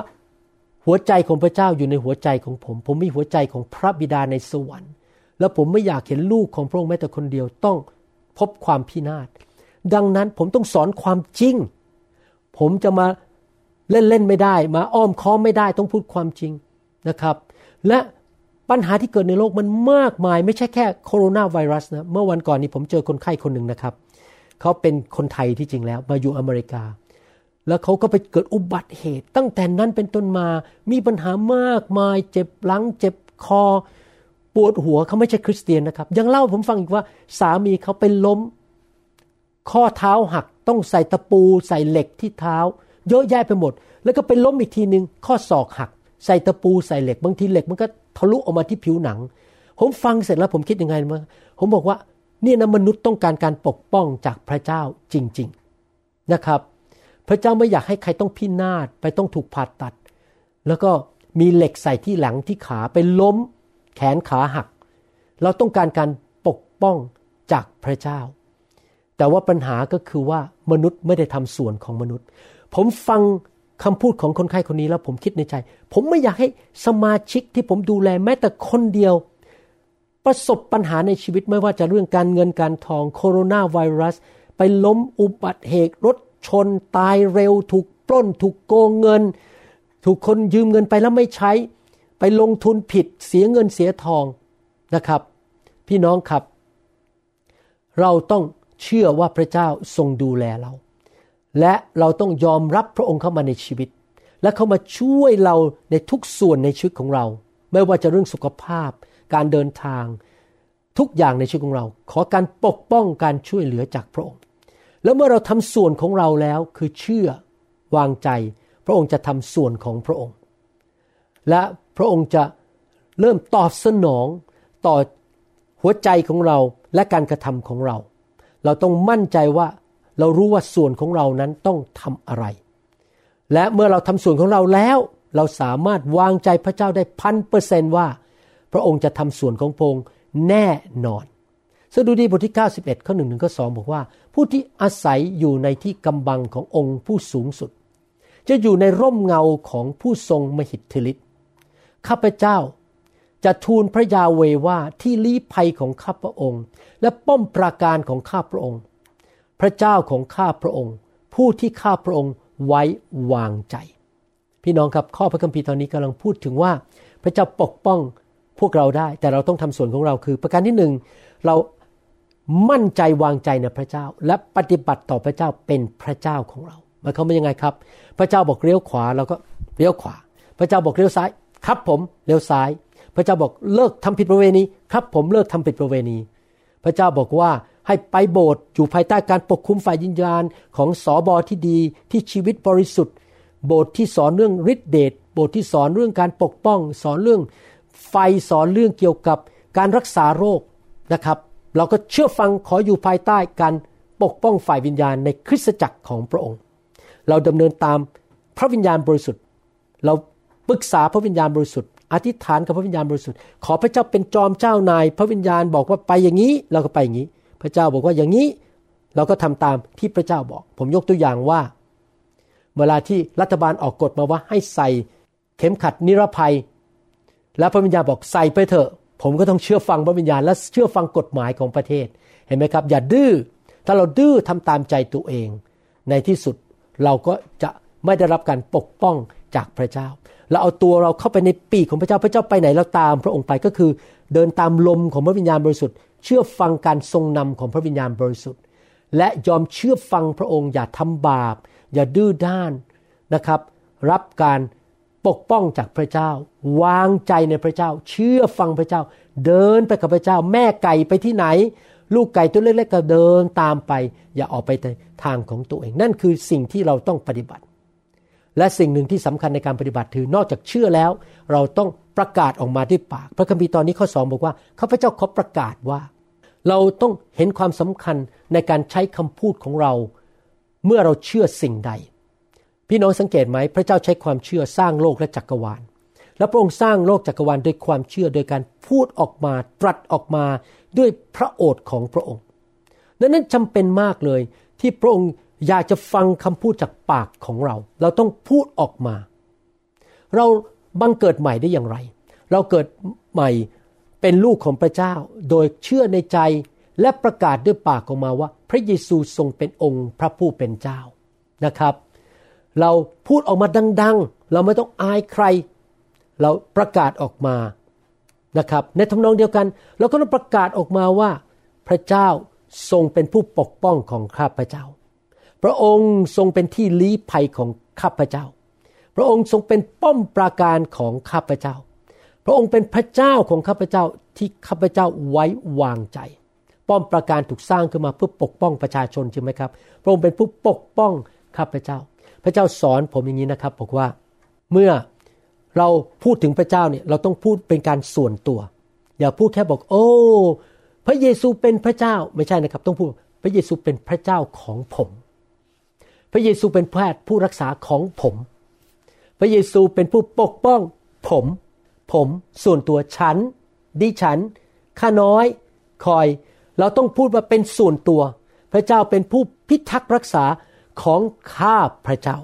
หัวใจของพระเจ้าอยู่ในหัวใจของผม ผมมีหัวใจของพระบิดาในสวรรค์ แล้วผมไม่อยากเห็นลูกของพระองค์แม้แต่คนเดียวต้องพบความพินาศดังนั้นผมต้องสอนความจริง ผมจะมา เล่นเล่นไม่ได้ มาอ้อมค้อมไม่ได้ต้องพูดความจริงนะครับ และปัญหาที่เกิดในโลกมันมากมาย ไม่ใช่แค่โคโรนาไวรัสนะเมื่อวันก่อนนี้ผมเจอคนไข้คนหนึ่งนะครับเขาเป็นคนไทยที่จริงแล้วมาอยู่อเมริกา แล้วเขาก็ไปเกิดอุบัติเหตุ ตั้งแต่นั้นเป็นต้นมามีปัญหามากมาย เจ็บหลังเจ็บคอปวดหัวเขาไม่ใช่คริสเตียนนะครับ ยังเล่าผมฟังอีกว่าสามีเขาไปล้ม ข้อเท้าหักต้องใส่ตะปูใส่เหล็กที่เท้า เยอะแยะไปหมด แล้วก็ไปล้มอีกทีหนึ่งข้อศอกหัก ใส่ตะปูใส่เหล็กบางทีเหล็กมันก็ทะลุออกมาที่ผิวหนัง ผมฟังเสร็จแล้วผมคิดยังไงมาผมบอกว่านี่นะมนุษย์ต้องการการปกป้องจากพระเจ้าจริง ๆนะครับ พระเจ้าไม่อยากให้ใครต้องพินาศไปต้องถูกผ่าตัด แล้วก็มีเหล็กใส่ที่หลังที่ขาไปล้ม แขนขาหัก เราต้องการการปกป้องจากพระเจ้า แต่ว่าปัญหาก็คือว่ามนุษย์ไม่ได้ทำส่วนของมนุษย์ ผมฟังคำพูดของคนไข้คนนี้แล้วผมคิดในใจ ผมไม่อยากให้สมาชิกที่ผมดูแลแม้แต่คนเดียว ประสบปัญหาในชีวิตไม่ว่าจะเรื่องการเงินการทองโคโรนาไวรัส ไปล้มอุบัติเหตุรถชน ตายเร็ว ถูกปล้น ถูกโกงเงิน ถูกคนยืมเงินไปแล้วไม่ใช้ ไปลงทุนผิดเสียเงินเสียทองนะครับ พี่น้องครับ เราต้องเชื่อว่าพระเจ้าทรงดูแลเรา และเราต้องยอมรับพระองค์เข้ามาในชีวิต และเข้ามาช่วยเราในทุกส่วนในชีวิตของเรา ไม่ว่าจะเรื่องสุขภาพ การเดินทาง ทุกอย่างในชีวิตของเรา ขอการปกป้องการช่วยเหลือจากพระองค์ แล้วเมื่อเราทำส่วนของเราแล้วคือเชื่อวางใจ พระองค์จะทำส่วนของพระองค์ และพระองค์จะเริ่มตอบสนองต่อหัวใจของเราและการกระทำของเรา เราต้องมั่นใจว่า เรารู้ว่าส่วนของเรานั้นต้องทำอะไร และเมื่อเราทำส่วนของเราแล้ว เราสามารถวางใจพระเจ้าได้พันเปอร์เซนว่า พระองค์จะทำส่วนของพระองค์แน่นอนสดุดีบทที่ 91 ข้อหนึ่งถึงข้อสองบอกว่า ผู้ที่อาศัยอยู่ในที่กำบังขององค์ผู้สูงสุด จะอยู่ในร่มเงาของผู้ทรงมหิทธิฤทธิ์ข้าพเจ้าจะทูลพระยาเวว่าที่ลี้ภัยของข้าพระองค์ และป้อมปราการของข้าพระองค์ พระเจ้าของข้าพระองค์ ผู้ที่ข้าพระองค์ไว้วางใจ พี่น้องครับข้อพระคัมภีร์ตอนนี้กำลังพูดถึงว่า พระเจ้าปกป้องพวกเราได้ แต่เราต้องทำส่วนของเราคือ ประการที่หนึ่งเรามั่นใจวางใจในพระเจ้า และปฏิบัติต่อพระเจ้าเป็นพระเจ้าของเราหมายความว่ายังไงครับ พระเจ้าบอกเลี้ยวขวาเราก็เลี้ยวขวา พระเจ้าบอกเลี้ยวซ้าย ครับผมเลี้ยวซ้าย พระเจ้าบอกเลิกทำผิดประเวณี ครับผมเลิกทำผิดประเวณี พระเจ้าบอกว่า ให้ไปโบสถ์อยู่ภายใต้การปกคุมฝ่ายยินญาณของสอบอที่ดีที่ชีวิตบริสุทธิ์ โบสถ์ที่สอนเรื่องฤทธิเดชโบสถ์ที่สอนเรื่องการปกป้อง สอนเรื่องไฟสอนเรื่องเกี่ยวกับการรักษาโรคนะครับ เราก็เชื่อฟังขออยู่ภายใต้การปกป้องฝ่ายวิญญาณในคริสตจักรของพระองค์ เราดำเนินตามพระวิญญาณบริสุทธิ์ เราปรึกษาพระวิญญาณบริสุทธิ์อธิษฐานกับพระวิญญาณบริสุทธิ์ขอพระเจ้าเป็นจอมเจ้านาย พระวิญญาณบอกว่าไปอย่างนี้เราก็ไปอย่างนี้ พระเจ้าบอกว่าอย่างนี้เราก็ทำตามที่พระเจ้าบอก ผมยกตัวอย่างว่า เวลาที่รัฐบาลออกกฎมาว่าให้ใส่เข็มขัดนิรภัย แล้วพระวิญญาณบอกใส่ไปเถอะ ผมก็ต้องเชื่อฟังพระวิญญาณและเชื่อฟังกฎหมายของประเทศ เห็นไหมครับ อย่าดื้อ ถ้าเราดื้อทำตามใจตัวเอง ในที่สุดเราก็จะไม่ได้รับการปกป้องจากพระเจ้า เราเอาตัวเราเข้าไปในปีกของพระเจ้า พระเจ้าไปไหนเราตาม พระองค์ไปก็คือเดินตามลมของพระวิญญาณบริสุทธิ์ เชื่อฟังการทรงนำของพระวิญญาณบริสุทธิ์ และยอมเชื่อฟังพระองค์อย่าทำบาป อย่าดื้อด้านนะครับ รับการปกป้องจากพระเจ้า วางใจในพระเจ้า เชื่อฟังพระเจ้า เดินไปกับพระเจ้า แม่ไก่ไปที่ไหน ลูกไก่ตัวเล็กๆก็เดินตามไป อย่าออกไปทางของตัวเอง นั่นคือสิ่งที่เราต้องปฏิบัติ และสิ่งหนึ่งที่สำคัญในการปฏิบัติคือนอกจากเชื่อแล้ว เราต้อง ประกาศออกมาด้วยปาก พระคัมภีร์ตอนนี้ข้อสองบอกว่าข้าพเจ้าขอประกาศว่า เราต้องเห็นความสำคัญในการใช้คำพูดของเรา เมื่อเราเชื่อสิ่งใด พี่น้องสังเกตไหมพระเจ้าใช้ความเชื่อสร้างโลกและจักรวาล และพระองค์สร้างโลกจักรวาลด้วยความเชื่อโดยการพูดออกมาตรัสออกมาด้วยพระโอษฐ์ของพระองค์ดังนั้นจำเป็นมากเลยที่พระองค์อยากจะฟังคำพูดจากปากของเรา เราต้องพูดออกมา เรา บังเกิดใหม่ได้อย่างไร เราเกิดใหม่เป็นลูกของพระเจ้า โดยเชื่อในใจและประกาศด้วยปากออกมาว่า พระเยซูทรงเป็นองค์พระผู้เป็นเจ้านะครับ เราพูดออกมาดัง ๆ เราไม่ต้องอายใคร เราประกาศออกมานะครับ ในทำนองเดียวกัน เราก็ต้องประกาศออกมาว่า พระเจ้าทรงเป็นผู้ปกป้องของข้าพเจ้า พระองค์ทรงเป็นที่ลี้ภัยของข้าพเจ้า พระองค์ทรงเป็นป้อมปราการของข้าพเจ้า พระองค์เป็นพระเจ้าของข้าพเจ้าที่ข้าพเจ้าไว้วางใจ ป้อมปราการถูกสร้างขึ้นมาเพื่อปกป้องประชาชนใช่ไหมครับ พระองค์เป็นผู้ปกป้องข้าพเจ้า พระเจ้าสอนผมอย่างนี้นะครับบอกว่าเมื่อเราพูดถึงพระเจ้าเนี่ยเราต้องพูดเป็นการส่วนตัว อย่าพูดแค่บอก โอ้ พระเยซูเป็นพระเจ้าไม่ใช่นะครับ ต้องพูดพระเยซูเป็นพระเจ้าของผม พระเยซูเป็นแพทย์ผู้รักษาของผม ระเยซูเป็นผู้ปกป้อง ผม ผมส่วนตัวฉัน ดิฉัน ข้าน้อย คอย เราต้องพูดว่าเป็นส่วนตัว พระเจ้าเป็นผู้พิทักษ์รักษาของข้าพระเจ้า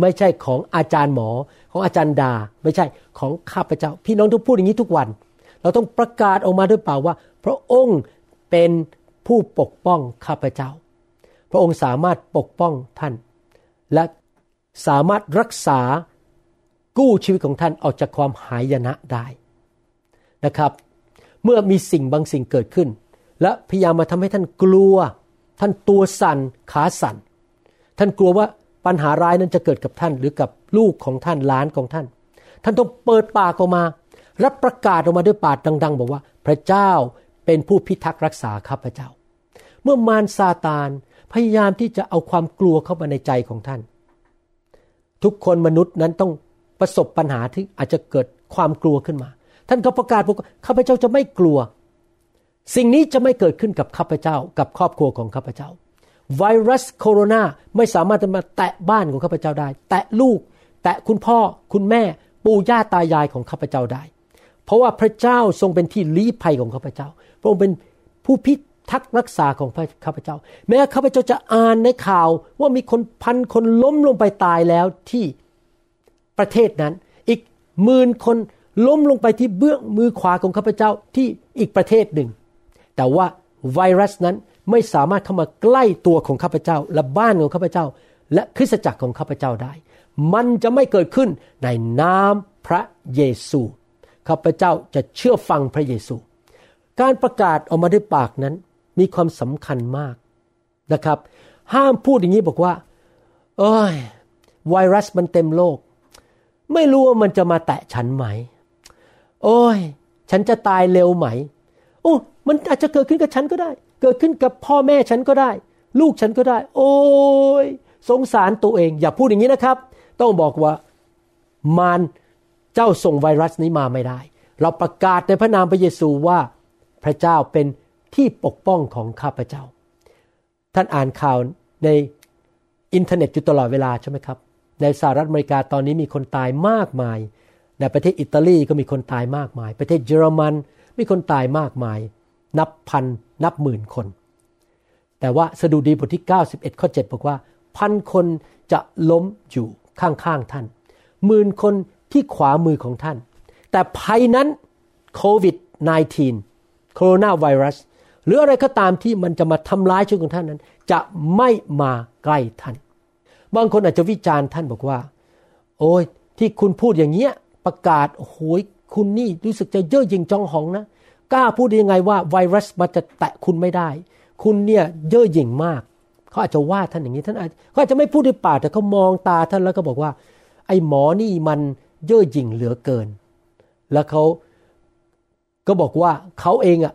ไม่ใช่ของอาจารย์หมอของอาจารย์ดา ไม่ใช่ของข้าพระเจ้า พี่น้องต้องพูดอย่างนี้ทุกวัน เราต้องประกาศออกมาด้วยเปล่าว่า พระองค์เป็นผู้ปกป้องข้าพเจ้า พระองค์สามารถปกป้องท่าน และสามารถรักษา กู้ชีวิตของท่านออกจากความหายนะได้นะครับ เมื่อมีสิ่งบางสิ่งเกิดขึ้น และพยายามมาทำให้ท่านกลัว ท่านตัวสั่นขาสั่น ท่านกลัวว่าปัญหาร้ายนั้นจะเกิดกับท่านหรือกับลูกของท่านล้านของท่าน ท่านต้องเปิดปากออกมา รับประกาศออกมาด้วยปากดัง ๆ บอกว่า พระเจ้าเป็นผู้พิทักษ์รักษาข้าพเจ้า เมื่อมารซาตานพยายามที่จะเอาความกลัวเข้ามาในใจของท่าน ทุกคนมนุษย์นั้นต้อง ประสบปัญหาที่อาจจะเกิดความกลัวขึ้นมา ท่านก็ประกาศบอกข้าพเจ้าจะไม่กลัว สิ่งนี้จะไม่เกิดขึ้นกับข้าพเจ้า กับครอบครัวของข้าพเจ้า ไวรัสโคโรนาไม่สามารถจะมาแตะบ้านของข้าพเจ้าได้ แตะลูก แตะคุณพ่อ คุณแม่ ปู่ย่าตายายของข้าพเจ้าได้ เพราะว่าพระเจ้าทรงเป็นที่ลี้ภัยของข้าพเจ้า พระองค์เป็นผู้พิทักษ์รักษาของข้าพเจ้า แม้ข้าพเจ้าจะอ่านในข่าวว่ามีคนพันคนล้มลงไปตายแล้วที่ ประเทศนั้น อีกหมื่นคนล้มลงไปที่เบื้องมือขวาของข้าพเจ้าที่อีกประเทศหนึ่ง แต่ว่าไวรัสนั้นไม่สามารถเข้ามาใกล้ตัวของข้าพเจ้า และบ้านของข้าพเจ้า และคริสตจักรของข้าพเจ้าได้ มันจะไม่เกิดขึ้นในนามพระเยซูข้าพเจ้าจะเชื่อฟังพระเยซู การประกาศออกมาด้วยปากนั้นมีความสำคัญมากนะครับ ห้ามพูดอย่างนี้บอกว่า เอ้ยไวรัสมันเต็มโลก ไม่รู้ว่ามันจะมาแตะฉันไหม โอ้ย ฉันจะตายเร็วไหม โอ้มันอาจจะเกิดขึ้นกับฉันก็ได้ เกิดขึ้นกับพ่อแม่ฉันก็ได้ ลูกฉันก็ได้ โอ้ย สงสารตัวเอง อย่าพูดอย่างนี้นะครับ ต้องบอกว่ามารเจ้าส่งไวรัสนี้มาไม่ได้ เราประกาศในพระนามพระเยซูว่าพระเจ้าเป็นที่ปกป้องของข้าพเจ้า ท่านอ่านข่าวในอินเทอร์เน็ตอยู่ตลอดเวลาใช่ไหมครับ ในสหรัฐอเมริกาตอนนี้มีคนตายมากมาย ในประเทศอิตาลีก็มีคนตายมากมาย ประเทศเยอรมันมีคนตายมากมาย นับพันนับหมื่นคน แต่ว่าสดุดีบทที่ 91 ข้อ 7 บอกว่า พันคนจะล้มอยู่ข้างๆท่านหมื่นคนที่ขวามือของท่าน แต่ภัยนั้นโควิด -19 โคโรนาไวรัสหรืออะไรก็ตามที่มันจะมาทำร้ายชีวิตของท่านนั้น จะไม่มาใกล้ท่าน บางคนอาจจะวิจารณ์ท่านบอกว่า โอ้ยที่คุณพูดอย่างเงี้ยประกาศโอ้โหคุณนี่รู้สึกจะเย่อหยิ่งจองหองนะกล้าพูดยังไงว่าไวรัสมันจะแตะคุณไม่ได้ คุณเนี่ยเย่อหยิ่งมากเขาอาจจะว่าท่านอย่างนี้ท่านอาจเขาอาจจะไม่พูดด้วยปากแต่เขามองตาท่านแล้วก็บอกว่า ไอ้หมอนี่มันเย่อหยิ่งเหลือเกิน แล้วเขาก็บอกว่าเขาเองอะ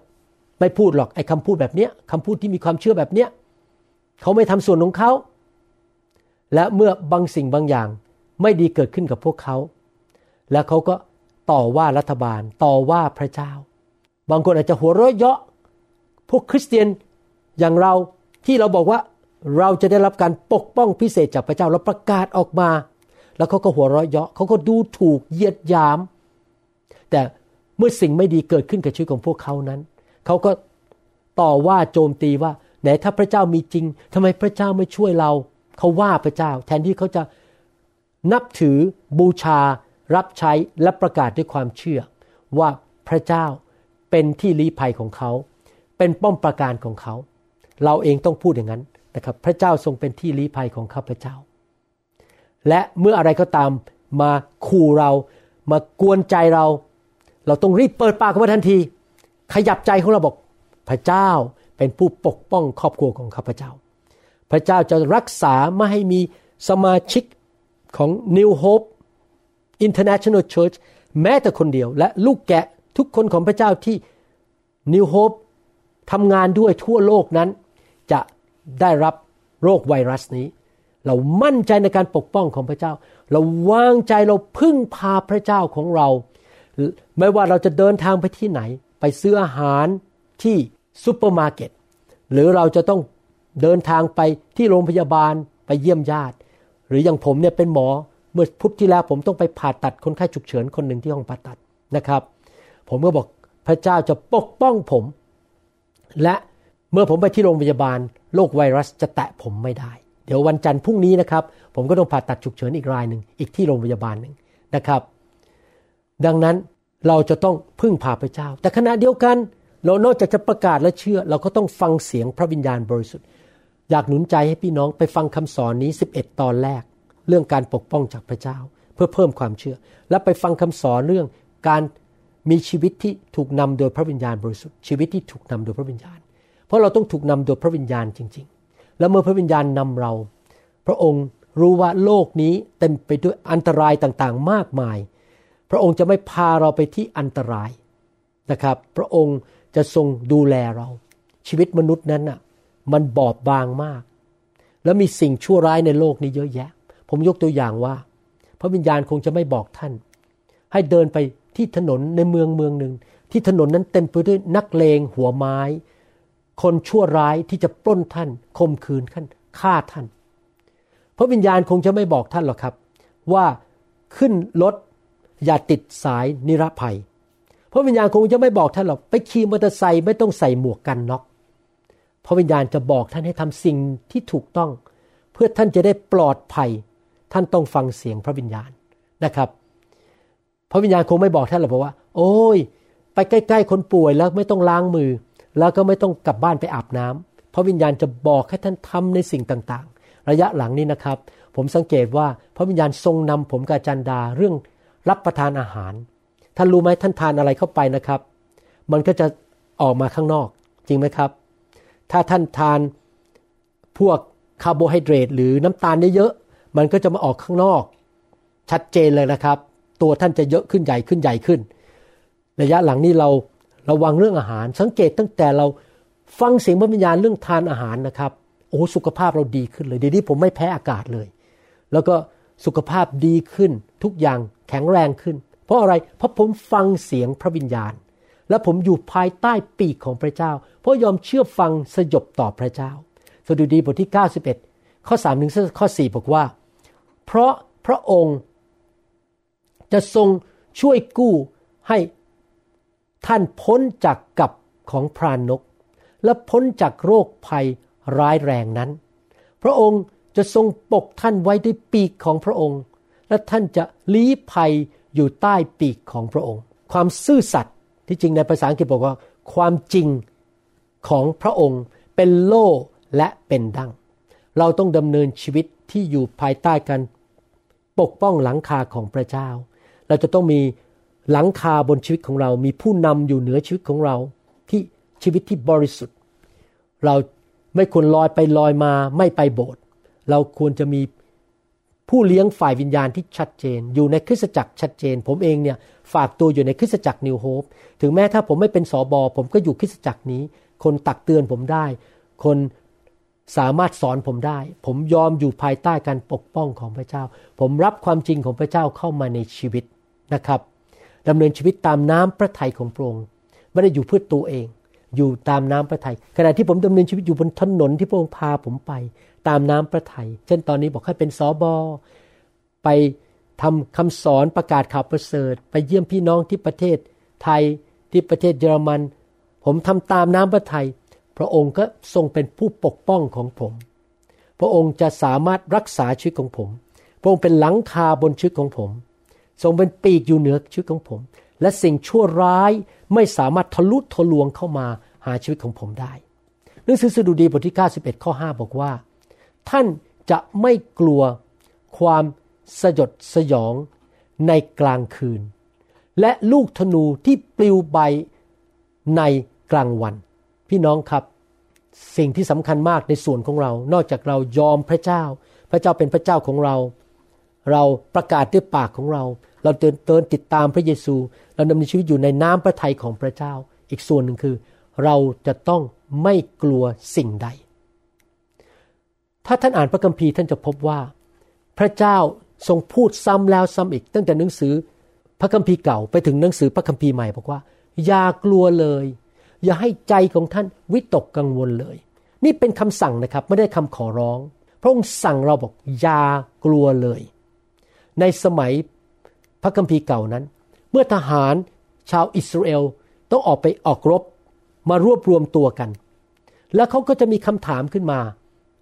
ไม่พูดหรอกไอ้คำพูดแบบเนี้ยคำพูดที่มีความเชื่อแบบเนี้ยเขาไม่ทำส่วนของเขา และเมื่อบางสิ่งบางอย่างไม่ดีเกิดขึ้นกับพวกเขา แล้วเขาก็ต่อว่ารัฐบาลต่อว่าพระเจ้า บางคนอาจจะหัวเราะเยาะ พวกคริสเตียนอย่างเราที่เราบอกว่าเราจะได้รับการปกป้องพิเศษจากพระเจ้าเราประกาศออกมา แล้วเขาก็หัวเราะเยาะเขาก็ดูถูกเยียดยาม แต่เมื่อสิ่งไม่ดีเกิดขึ้นกับชีวิตของพวกเขานั้น เขาก็ต่อว่าโจมตีว่าไหนถ้าพระเจ้ามีจริงทำไมพระเจ้าไม่ช่วยเรา เขาว่าพระเจ้า แทนที่เขาจะนับถือบูชา รับใช้และประกาศด้วยความเชื่อ ว่าพระเจ้าเป็นที่ลี้ภัยของเขา เป็นป้อมปราการของเขา เราเองต้องพูดอย่างนั้นนะครับ พระเจ้าทรงเป็นที่ลี้ภัยของข้าพเจ้า และเมื่ออะไรก็ตามมาขู่เรามากวนใจเรา เราต้องรีบเปิดปากออกมาทันที ขยับใจของเราบอก พระเจ้าเป็นผู้ปกป้องครอบครัวของข้าพเจ้า พระเจ้าจะรักษาไม่ให้มีสมาชิกของ New Hope International Church แม้แต่คนเดียว และลูกแกะทุกคนของพระเจ้าที่ New Hope ทำงานด้วยทั่วโลกนั้น จะได้รับโรคไวรัสนี้ เรามั่นใจในการปกป้องของพระเจ้า เราวางใจเราพึ่งพาพระเจ้าของเรา ไม่ว่าเราจะเดินทางไปที่ไหน ไปซื้ออาหารที่ซูเปอร์มาร์เก็ตหรือเราจะต้อง เดินทางไปที่โรงพยาบาลไปเยี่ยมญาติ หรืออย่างผมเนี่ยเป็นหมอเมื่อพุธที่แล้วผมต้องไปผ่าตัดคนไข้ฉุกเฉินคนหนึ่งที่ห้องผ่าตัดนะครับ ผมก็บอกพระเจ้าจะปกป้องผม และเมื่อผมไปที่โรงพยาบาลโรคไวรัสจะแตะผมไม่ได้ เดี๋ยววันจันทร์พรุ่งนี้นะครับ ผมก็ต้องผ่าตัดฉุกเฉินอีกรายหนึ่งอีกที่โรงพยาบาลหนึ่งนะครับ ดังนั้นเราจะต้องพึ่งพาพระเจ้า แต่ขณะเดียวกัน เรานอกจากจะประกาศและเชื่อ เราก็ต้องฟังเสียงพระวิญญาณบริสุทธิ์ อยากหนุนใจให้พี่น้องไปฟังคำสอนนี้ 11 ตอนแรก เรื่องการปกป้องจากพระเจ้า เพื่อเพิ่มความเชื่อ และไปฟังคำสอนเรื่องการมีชีวิตที่ถูกนำโดยพระวิญญาณบริสุทธิ์ชีวิตที่ถูกนำโดยพระวิญญาณ เพราะเราต้องถูกนำโดยพระวิญญาณจริง ๆ แล้วเมื่อพระวิญญาณนำเรา พระองค์รู้ว่าโลกนี้เต็มไปด้วยอันตรายต่างๆ มากมาย พระองค์จะไม่พาเราไปที่อันตรายนะครับ พระองค์จะทรงดูแลเรา ชีวิตมนุษย์นั้นน่ะ มันบอบบางมาก แล้วมีสิ่งชั่วร้ายในโลกนี้เยอะแยะ ผมยกตัวอย่างว่า พระวิญญาณคงจะไม่บอกท่าน ให้เดินไปที่ถนนในเมืองเมืองหนึ่ง ที่ถนนนั้นเต็มไปด้วยนักเลงหัวไม้ คนชั่วร้ายที่จะปล้นท่านข่มขืนท่านฆ่าท่าน พระวิญญาณคงจะไม่บอกท่านหรอกครับ ว่าขึ้นรถอย่าติดสายนิรภัย พระวิญญาณคงจะไม่บอกท่านหรอกไปขี่มอเตอร์ไซค์ไม่ต้องใส่หมวกกันน็อก ระวิญญาณจะบอกท่านให้ทำสิ่งที่ถูกต้อง เพื่อท่านจะได้ปลอดภัย ท่านต้องฟังเสียงพระวิญญาณนะครับ พระวิญญาณคงไม่บอกท่านหรอกว่า โอ้ย ไปใกล้ๆคนป่วยแล้วไม่ต้องล้างมือ แล้วก็ไม่ต้องกลับบ้านไปอาบน้ำพระวิญญาณจะบอกให้ท่านทำในสิ่งต่างๆ ระยะหลังนี้นะครับ ผมสังเกตว่าพระวิญญาณทรงนำผมกับจันดาเรื่องรับประทานอาหาร ท่านรู้ไหมท่านทานอะไรเข้าไปนะครับ มันก็จะออกมาข้างนอก จริงไหมครับ ถ้าท่านทานพวกคาร์โบไฮเดรตหรือน้ำตาลเยอะๆมันก็จะมาออกข้างนอก ชัดเจนเลยนะครับ ตัวท่านจะเยอะขึ้นใหญ่ขึ้นใหญ่ขึ้น ระยะหลังนี้เราระวังเรื่องอาหาร สังเกตตั้งแต่เราฟังเสียงพระวิญญาณเรื่องทานอาหารนะครับโอ้สุขภาพเราดีขึ้นเลยเดี๋ยวนี้ผมไม่แพ้อากาศเลย แล้วก็สุขภาพดีขึ้นทุกอย่างแข็งแรงขึ้น เพราะอะไรเพราะผมฟังเสียงพระวิญญาณ และผมอยู่ภายใต้ปีกของพระเจ้า เพราะยอมเชื่อฟังสยบต่อพระเจ้า สดุดีบทที่ 91 ข้อ3ถึงข้อ 4 บอกว่า เพราะพระองค์จะทรงช่วยกู้ให้ท่านพ้นจากกับของพรานนก และพ้นจากโรคภัยร้ายแรงนั้น พระองค์จะทรงปกท่านไว้ด้วยปีกของพระองค์ และท่านจะลี้ภัยอยู่ใต้ปีกของพระองค์ ความซื่อสัตย์ ที่จริงในภาษาอังกฤษบอกว่า ความจริงของพระองค์เป็นโล่และเป็นดัง เราต้องดำเนินชีวิตที่อยู่ภายใต้การปกป้องหลังคาของพระเจ้า เราจะต้องมีหลังคาบนชีวิตของเรา มีผู้นำอยู่เหนือชีวิตของเรา ที่ชีวิตที่บริสุทธิ์ เราไม่ควรลอยไปลอยมาไม่ไปโบสถ์เราควรจะมีผู้เลี้ยงฝ่ายวิญญาณที่ชัดเจน อยู่ในคริสตจักรชัดเจน ผมเองเนี่ย ฝากตัวอยู่ในคริสตจักรนิวโฮปถึงแม้ถ้าผมไม่เป็นสอบอผมก็อยู่คริสตจักรนี้ คนตักเตือนผมได้ คนสามารถสอนผมได้ ผมยอมอยู่ภายใต้การปกป้องของพระเจ้า ผมรับความจริงของพระเจ้าเข้ามาในชีวิตนะครับดำเนินชีวิตตามน้ำพระทัยของพระองค์ไม่ได้อยู่เพื่อตัวเอง อยู่ตามน้ำพระทยัยขณะที่ผมดำเนินชีวิตอยู่บนถนนที่พระองค์พาผมไป ตามน้ำพระทยัยเช่นตอนนี้บอกให้เป็นสอบอไป ทำคำสอนประกาศข่าวประเสริฐ ไปเยี่ยมพี่น้องที่ประเทศไทยที่ประเทศเยอรมัน ผมทำตามน้ำพระทยัยพระองค์ก็ทรงเป็นผู้ปกป้องของผม พระองค์จะสามารถรักษาชีวิตของผม พระองค์เป็นหลังคาบนชีวิตของผม ทรงเป็นปีกอยู่เหนือชีวิตของผม และสิ่งชั่วร้ายไม่สามารถทะลุทะลวงเข้ามาหาชีวิตของผมได้ หนังสือสดุดีบทที่ 91 ข้อ 5 บอกว่า ท่านจะไม่กลัวความ สยดสยองในกลางคืน และลูกธนูที่ปลิวใบในกลางวัน พี่น้องครับ สิ่งที่สำคัญมากในส่วนของเรา นอกจากเรายอมพระเจ้า พระเจ้าเป็นพระเจ้าของเรา เราประกาศด้วยปากของเรา เราเดินเดินติดตามพระเยซู เราดำเนินชีวิตอยู่ในน้ำพระทัยของพระเจ้า อีกส่วนหนึ่งคือ เราจะต้องไม่กลัวสิ่งใด ถ้าท่านอ่านพระคัมภีร์ท่านจะพบว่า พระเจ้า ทรงพูดซ้ำแล้วซ้ำอีก ตั้งแต่หนังสือพระคัมภีร์เก่าไปถึงหนังสือพระคัมภีร์ใหม่บอกว่า อย่ากลัวเลย อย่าให้ใจของท่านวิตกกังวลเลย นี่เป็นคำสั่งนะครับไม่ได้คำขอร้อง พระองค์สั่งเราบอกอย่ากลัวเลย ในสมัยพระคัมภีร์เก่านั้น เมื่อทหารชาวอิสราเอลต้องออกไปออกรบมารวบรวมตัวกัน แล้วเขาก็จะมีคำถามขึ้นมา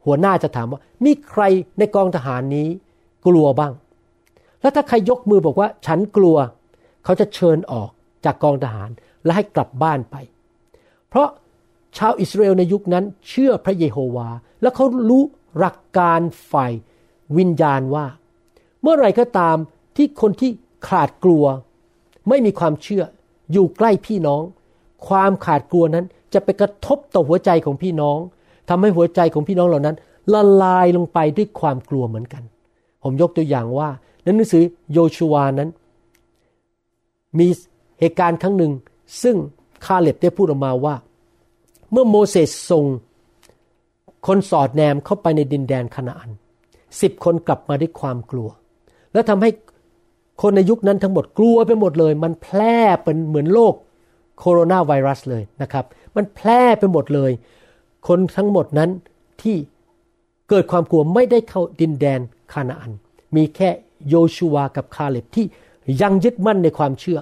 หัวหน้าจะถามว่า มีใครในกองทหารนี้ กลัวบ้าง แล้วถ้าใครยกมือบอกว่าฉันกลัว เขาจะเชิญออกจากกองทหารและให้กลับบ้านไป เพราะชาวอิสราเอลในยุคนั้นเชื่อพระเยโฮวา และเขารู้หลักการฝ่ายวิญญาณว่า เมื่อไรก็ตามที่คนที่ขาดกลัว ไม่มีความเชื่ออยู่ใกล้พี่น้อง ความขาดกลัวนั้นจะไปกระทบต่อหัวใจของพี่น้องทำให้หัวใจของพี่น้องเหล่านั้น ละลายลงไปด้วยความกลัวเหมือนกัน ผมยกตัวอย่างว่าในหนังสือโยชูวานั้น มีเหตุการณ์ครั้งหนึ่ง ซึ่งคาเล็บได้พูดออกมาว่า เมื่อโมเสสส่งคนสอดแนมเข้าไปในดินแดนคณาอันสิบคนกลับมาด้วยความกลัว แล้วทำให้คนในยุคนั้นทั้งหมดกลัวไปหมดเลย มันแพร่เป็นเหมือนโรคโคโรนาไวรัสเลยนะครับ มันแพร่ไปหมดเลย คนทั้งหมดนั้นที่เกิดความกลัวไม่ได้เข้าดินแดน คานาอัน มีแค่โยชูวากับคาเล็บที่ยังยึดมั่นในความเชื่อ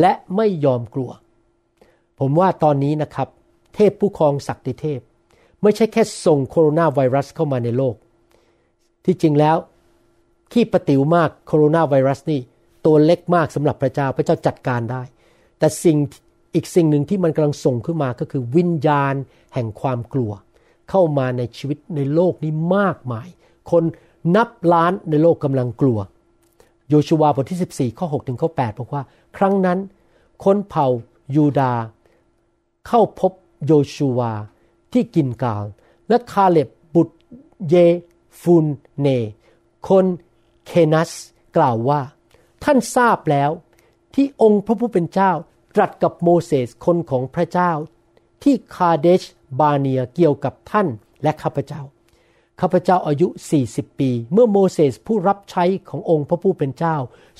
และไม่ยอมกลัว ผมว่าตอนนี้นะครับ เทพผู้ครองศักดิเทพ ไม่ใช่แค่ส่งโคโรนาไวรัสเข้ามาในโลก ที่จริงแล้วขี้ปติ๋วมากโคโรนาไวรัสนี่ตัวเล็กมากสำหรับพระเจ้าพระเจ้าจัดการได้ แต่สิ่งอีกสิ่งหนึ่งที่มันกำลังส่งขึ้นมาก็คือวิญญาณแห่งความกลัว เข้ามาในชีวิตในโลกนี้มากมาย คน นับล้านในโลกกำลังกลัว โยชูวาบทที่ 14 ข้อ6ถึงข้อ8บอกว่า ครั้งนั้น คนเผ่ายูดา เข้าพบโยชูวาที่กินกาล และคาเล็บบุตรเยฟูนเน คนเคนัสกล่าวว่า ท่านทราบแล้วที่องค์พระผู้เป็นเจ้าตรัสกับโมเสสคนของพระเจ้า ที่คาเดชบาเนียเกี่ยวกับท่านและข้าพเจ้า ข้าพเจ้าอายุ 40 ปี เมื่อโมเสสผู้รับใช้ขององค์พระผู้เป็นเจ้า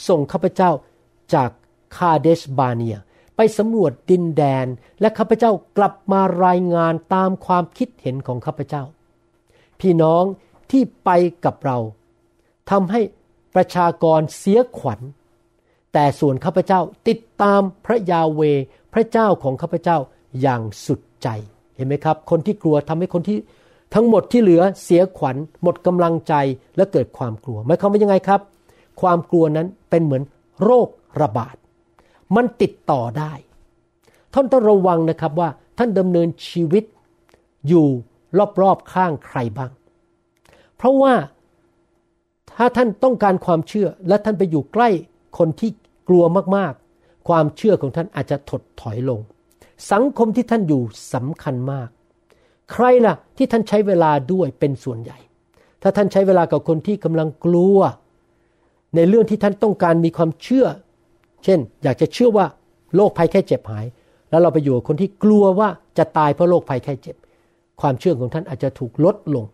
ส่งข้าพเจ้าจากคาเดชบาเนีย ไปสำรวจดินแดน และข้าพเจ้ากลับมารายงานตามความคิดเห็นของข้าพเจ้า พี่น้องที่ไปกับเราทำให้ประชากรเสียขวัญ แต่ส่วนข้าพเจ้าติดตามพระยาเวพระเจ้าของข้าพเจ้าอย่างสุดใจเห็นไหมครับ คนที่กลัวทำให้คนที่ ทั้งหมดที่เหลือเสียขวัญ หมดกำลังใจและเกิดความกลัวหมายความว่ายังไงครับ ความกลัวนั้นเป็นเหมือนโรคระบาด มันติดต่อได้ ท่านต้องระวังนะครับว่าท่านดำเนินชีวิตอยู่รอบๆข้างใครบ้าง เพราะว่าถ้าท่านต้องการความเชื่อและท่านไปอยู่ใกล้คนที่กลัวมากๆ ความเชื่อของท่านอาจจะถดถอยลง สังคมที่ท่านอยู่สำคัญมาก ใครล่ะที่ท่านใช้เวลาด้วยเป็นส่วนใหญ่ ถ้าท่านใช้เวลากับคนที่กำลังกลัว ในเรื่องที่ท่านต้องการมีความเชื่อ เช่น อยากจะเชื่อว่าโรคภัยแค่เจ็บหาย แล้วเราไปอยู่กับคนที่กลัวว่าจะตายเพราะโรคภัยแค่เจ็บ ความเชื่อของท่านอาจจะถูกลดลง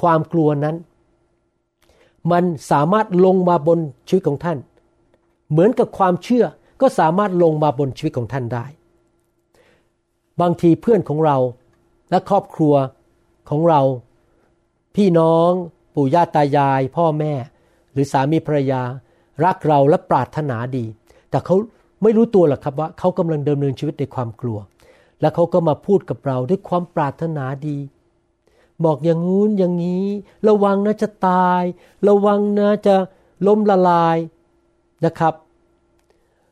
ความกลัวนั้น มันสามารถลงมาบนชีวิตของท่าน เหมือนกับความเชื่อก็สามารถลงมาบนชีวิตของท่านได้ บางทีเพื่อนของเรา และครอบครัวของเรา พี่น้องปู่ย่าตายาย พ่อแม่ หรือสามีภรรยา รักเราและปรารถนาดี แต่เขาไม่รู้ตัวหรอกครับว่าเขากำลังเดิมเนินชีวิตในความกลัว และเขาก็มาพูดกับเราด้วยความปรารถนาดี บอกอย่างงู้นอย่างนี้ ระวังนะจะตาย ระวังนะจะล้มละลายนะครับ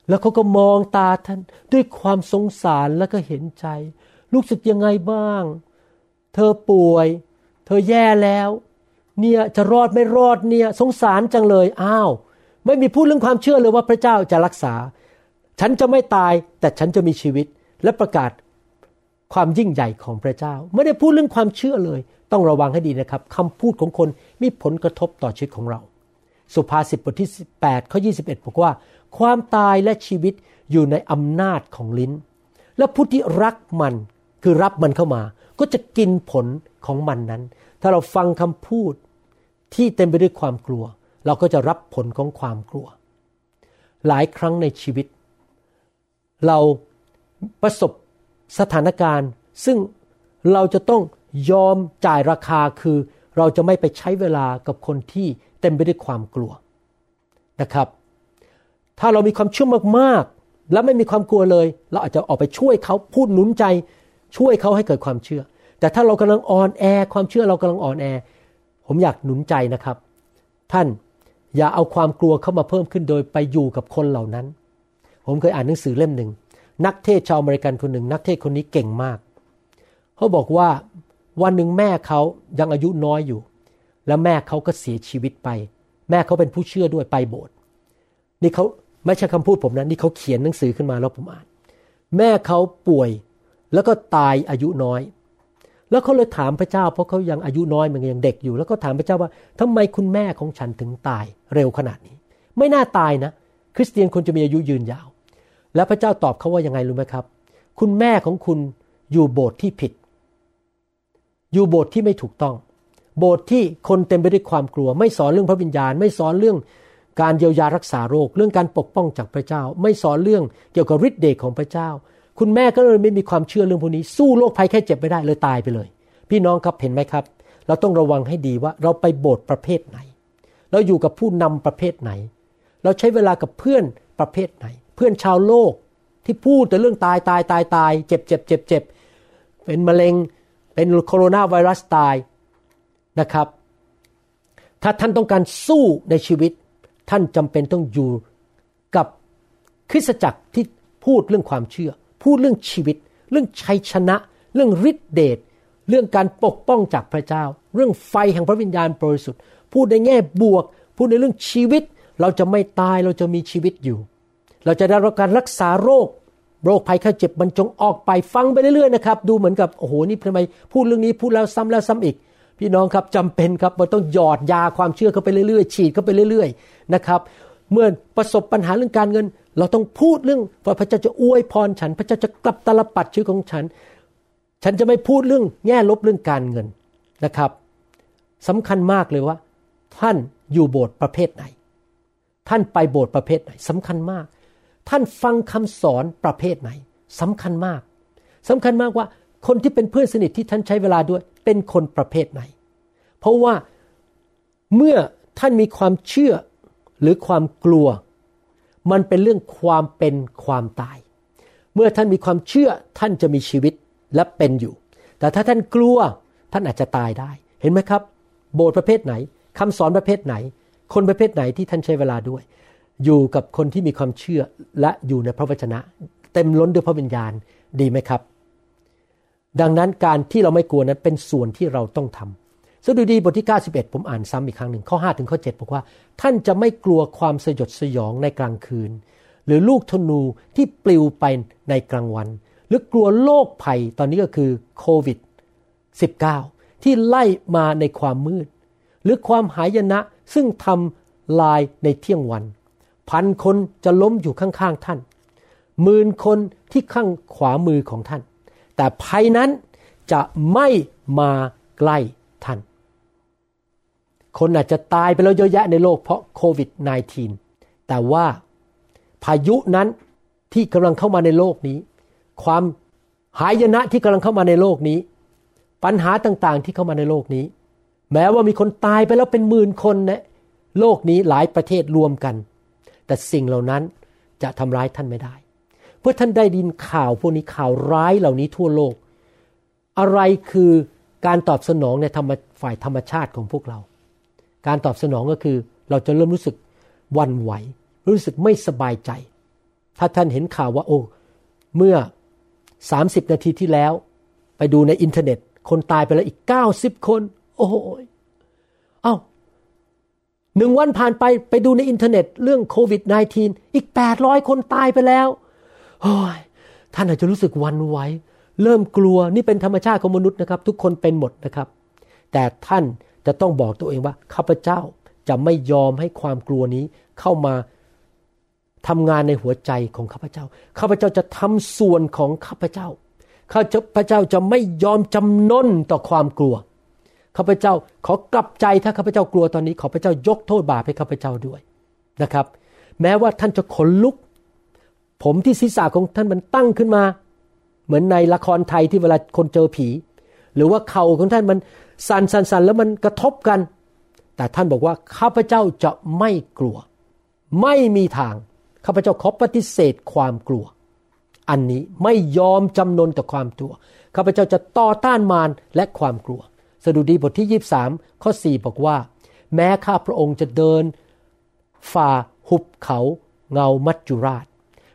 แล้วเขาก็มองตาท่านด้วยความสงสารและก็เห็นใจ รู้สึกยังไงบ้าง เธอป่วย เธอแย่แล้ว เนี่ยจะรอดไม่รอดเนี่ย สงสารจังเลย อ้าว ไม่มีพูดเรื่องความเชื่อเลยว่าพระเจ้าจะรักษา ฉันจะไม่ตายแต่ฉันจะมีชีวิตและประกาศความยิ่งใหญ่ของพระเจ้า ไม่ได้พูดเรื่องความเชื่อเลย ต้องระวังให้ดีนะครับคำพูดของคนมีผลกระทบต่อชีวิตของเรา สุภาษิตบทที่8ข้อ21 บอกว่า ความตายและชีวิตอยู่ในอำนาจของลิ้น และผู้ที่รักมัน คือรับมันเข้ามา ก็จะกินผลของมันนั้น ถ้าเราฟังคำพูดที่เต็มไปด้วยความกลัว เราก็จะรับผลของความกลัว หลายครั้งในชีวิต เราประสบสถานการณ์ ซึ่งเราจะต้องยอมจ่ายราคาคือเราจะไม่ไปใช้เวลากับคนที่เต็มไปด้วยความกลัวนะครับ ถ้าเรามีความเชื่อมากๆ และไม่มีความกลัวเลย เราอาจจะออกไปช่วยเขาพูดหนุนใจ ช่วยเขาให้เกิดความเชื่อ แต่ถ้าเรากำลังอ่อนแอ ความเชื่อเรากำลังอ่อนแอ ผมอยากหนุนใจนะครับ ท่านอย่าเอาความกลัวเข้ามาเพิ่มขึ้นโดยไปอยู่กับคนเหล่านั้น ผมเคยอ่านหนังสือเล่มหนึ่งนักเทศชาวอเมริกันคนหนึ่ง นักเทศคนนี้เก่งมาก เขาบอกว่าวันหนึ่งแม่เขายังอายุน้อยอยู่ แล้วแม่เขาก็เสียชีวิตไป แม่เขาเป็นผู้เชื่อด้วยไปโบสถ์นี่เขาไม่ใช่คำพูดผมนะนี่เขาเขียนหนังสือขึ้นมาแล้วผมอ่าน แม่เขาป่วย แล้วก็ตายอายุน้อย แล้วเขาเลยถามพระเจ้า เพราะเขายังอายุน้อยมันยังเด็กอยู่ แล้วก็ถามพระเจ้าว่าทำไมคุณแม่ของฉันถึงตายเร็วขนาดนี้ ไม่น่าตายนะ คริสเตียนควรจะมีอายุยืนยาว แล้วพระเจ้าตอบเขาว่ายังไงรู้ไหมครับ คุณแม่ของคุณอยู่โบสถ์ที่ผิด อยู่โบสถ์ที่ไม่ถูกต้อง โบสถ์ที่คนเต็มไปด้วยความกลัว ไม่สอนเรื่องพระวิญญาณ ไม่สอนเรื่องการเยียวยารักษาโรค เรื่องการปกป้องจากพระเจ้า ไม่สอนเรื่องเกี่ยวกับฤทธิ์เดชของพระเจ้า คุณแม่ก็เลยไม่มีความเชื่อเรื่องพวกนี้ สู้โรคภัยแค่เจ็บไม่ได้เลยตายไปเลย พี่น้องครับเห็นไหมครับ เราต้องระวังให้ดีว่าเราไปโบสถ์ประเภทไหน เราอยู่กับผู้นำประเภทไหน เราใช้เวลากับเพื่อนประเภทไหน เพื่อนชาวโลกที่พูดแต่เรื่องตายตายตายตายเจ็บเจ็บเจ็บเจ็บเป็นมะเร็งเป็นโคโรนาไวรัสตายนะครับ ถ้าท่านต้องการสู้ในชีวิต ท่านจำเป็นต้องอยู่กับคริสตจักรที่พูดเรื่องความเชื่อ พูดเรื่องชีวิต เรื่องชัยชนะ เรื่องฤทธิเดชเรื่องการปกป้องจากพระเจ้า เรื่องไฟแห่งพระวิญญาณบริสุทธิ์พูดในแง่บวก พูดในเรื่องชีวิต เราจะไม่ตายเราจะมีชีวิตอยู่ เราจะได้รับการรักษาโรค โรคภัยไข้เจ็บมันจงออกไปฟังไปเรื่อยๆนะครับดูเหมือนกับโอ้โหนี่ทำไมพูดเรื่องนี้พูดแล้วซ้ำแล้วซ้ำอีก พี่น้องครับจำเป็นครับมันต้องหยอดยาความเชื่อเข้าไปเรื่อยๆ ฉีดเข้าไปเรื่อย ๆ นะครับเมื่อประสบปัญหาเรื่องการเงิน เราต้องพูดเรื่องว่าพระเจ้าจะอวยพรฉัน พระเจ้าจะกลับตลปัดชีวิตของฉัน ฉันจะไม่พูดเรื่องแง่ลบเรื่องการเงินนะครับสำคัญมากเลยว่า ท่านอยู่โบสถ์ประเภทไหน ท่านไปโบสถ์ประเภทไหนสำคัญมาก ท่านฟังคำสอนประเภทไหนสำคัญมากสำคัญมากว่าคนที่เป็นเพื่อนสนิทที่ท่านใช้เวลาด้วยเป็นคนประเภทไหน เพราะว่าเมื่อท่านมีความเชื่อหรือความกลัว มันเป็นเรื่องความเป็นความตาย เมื่อท่านมีความเชื่อท่านจะมีชีวิตและเป็นอยู่ แต่ถ้าท่านกลัวท่านอาจจะตายได้ เห็นไหมครับ โบสถ์ประเภทไหนคำสอนประเภทไหน คนประเภทไหนที่ท่านใช้เวลาด้วย อยู่กับคนที่มีความเชื่อและอยู่ในพระวจนะ เต็มล้นด้วยพระวิญญาณดีไหมครับ ดังนั้นการที่เราไม่กลัวนั้นเป็นส่วนที่เราต้องทำ สดุดีบทที่ 91 ผมอ่านซ้ำอีกครั้งหนึ่งข้อ 5 ถึงข้อ 7 บอกว่า ท่านจะไม่กลัวความสยดสยองในกลางคืน หรือลูกธนูที่ปลิวไปในกลางวัน หรือกลัวโรคภัยตอนนี้ก็คือโควิด -19 ที่ไล่มาในความมืด หรือความหายนะซึ่งทำลายในเที่ยงวัน พันคนจะล้มอยู่ข้างๆท่านหมื่นคนที่ข้างขวามือของท่าน แต่ภัยนั้นจะไม่มาใกล้ท่าน คนอาจจะตายไปแล้วเยอะแยะในโลกเพราะโควิด -19 แต่ว่าพายุนั้นที่กำลังเข้ามาในโลกนี้ ความหายนะที่กำลังเข้ามาในโลกนี้ ปัญหาต่างๆที่เข้ามาในโลกนี้ แม้ว่ามีคนตายไปแล้วเป็นหมื่นคนในโลกนี้หลายประเทศรวมกัน แต่สิ่งเหล่านั้นจะทำร้ายท่านไม่ได้ เพื่อท่านได้ดินข่าวพวกนี้ข่าวร้ายเหล่านี้ทั่วโลก อะไรคือการตอบสนองในธรรมฝ่ายธรรมชาติของพวกเรา การตอบสนองก็คือเราจะเริ่มรู้สึกหวั่นไหว รู้สึกไม่สบายใจ ถ้าท่านเห็นข่าวว่าโอ้เมื่อ 30 นาทีที่แล้ว ไปดูในอินเทอร์เน็ต คนตายไปแล้วอีก 90 คน โอ้โหเอ้าหนึ่งวันผ่านไปไปดูในอินเทอร์เน็ต เรื่องโควิด -19 อีก 800 คนตายไปแล้วโอ้ยท่านอาจจะรู้สึกหวั่นไหวเริ่มกลัวนี่เป็นธรรมชาติของมนุษย์นะครับ ทุกคนเป็นหมดนะครับ แต่ท่าน จะต้องบอกตัวเองว่าข้าพเจ้าจะไม่ยอมให้ความกลัวนี้เข้ามาทำงานในหัวใจของข้าพเจ้า ข้าพเจ้าจะทำส่วนของข้าพเจ้า ข้าพเจ้าจะไม่ยอมจำนนต่อความกลัว ข้าพเจ้าขอกลับใจถ้าข้าพเจ้ากลัวตอนนี้ ขอพระเจ้ายกโทษบาปให้ข้าพเจ้าด้วยนะครับ แม้ว่าท่านจะขนลุก ผมที่ศีรษะของท่านมันตั้งขึ้นมา เหมือนในละครไทยที่เวลาคนเจอผี หรือว่าเข่าของท่านมันสั่นสั่นส่นแล้วมันกระทบกัน แต่ท่านบอกว่าข้าพเจ้าจะไม่กลัว ไม่มีทางข้าพเจ้าขอปฏิเสธความกลัว อันนี้ไม่ยอมจำนนต่อความกลัวข้าพเจ้าจะต่อต้านมารและความกลัว สดุดีบทที่ 23 ข้อ 4 บอกว่า แม้ข้าพระองค์จะเดิน ฝ่าหุบเขาเงามัจจุราช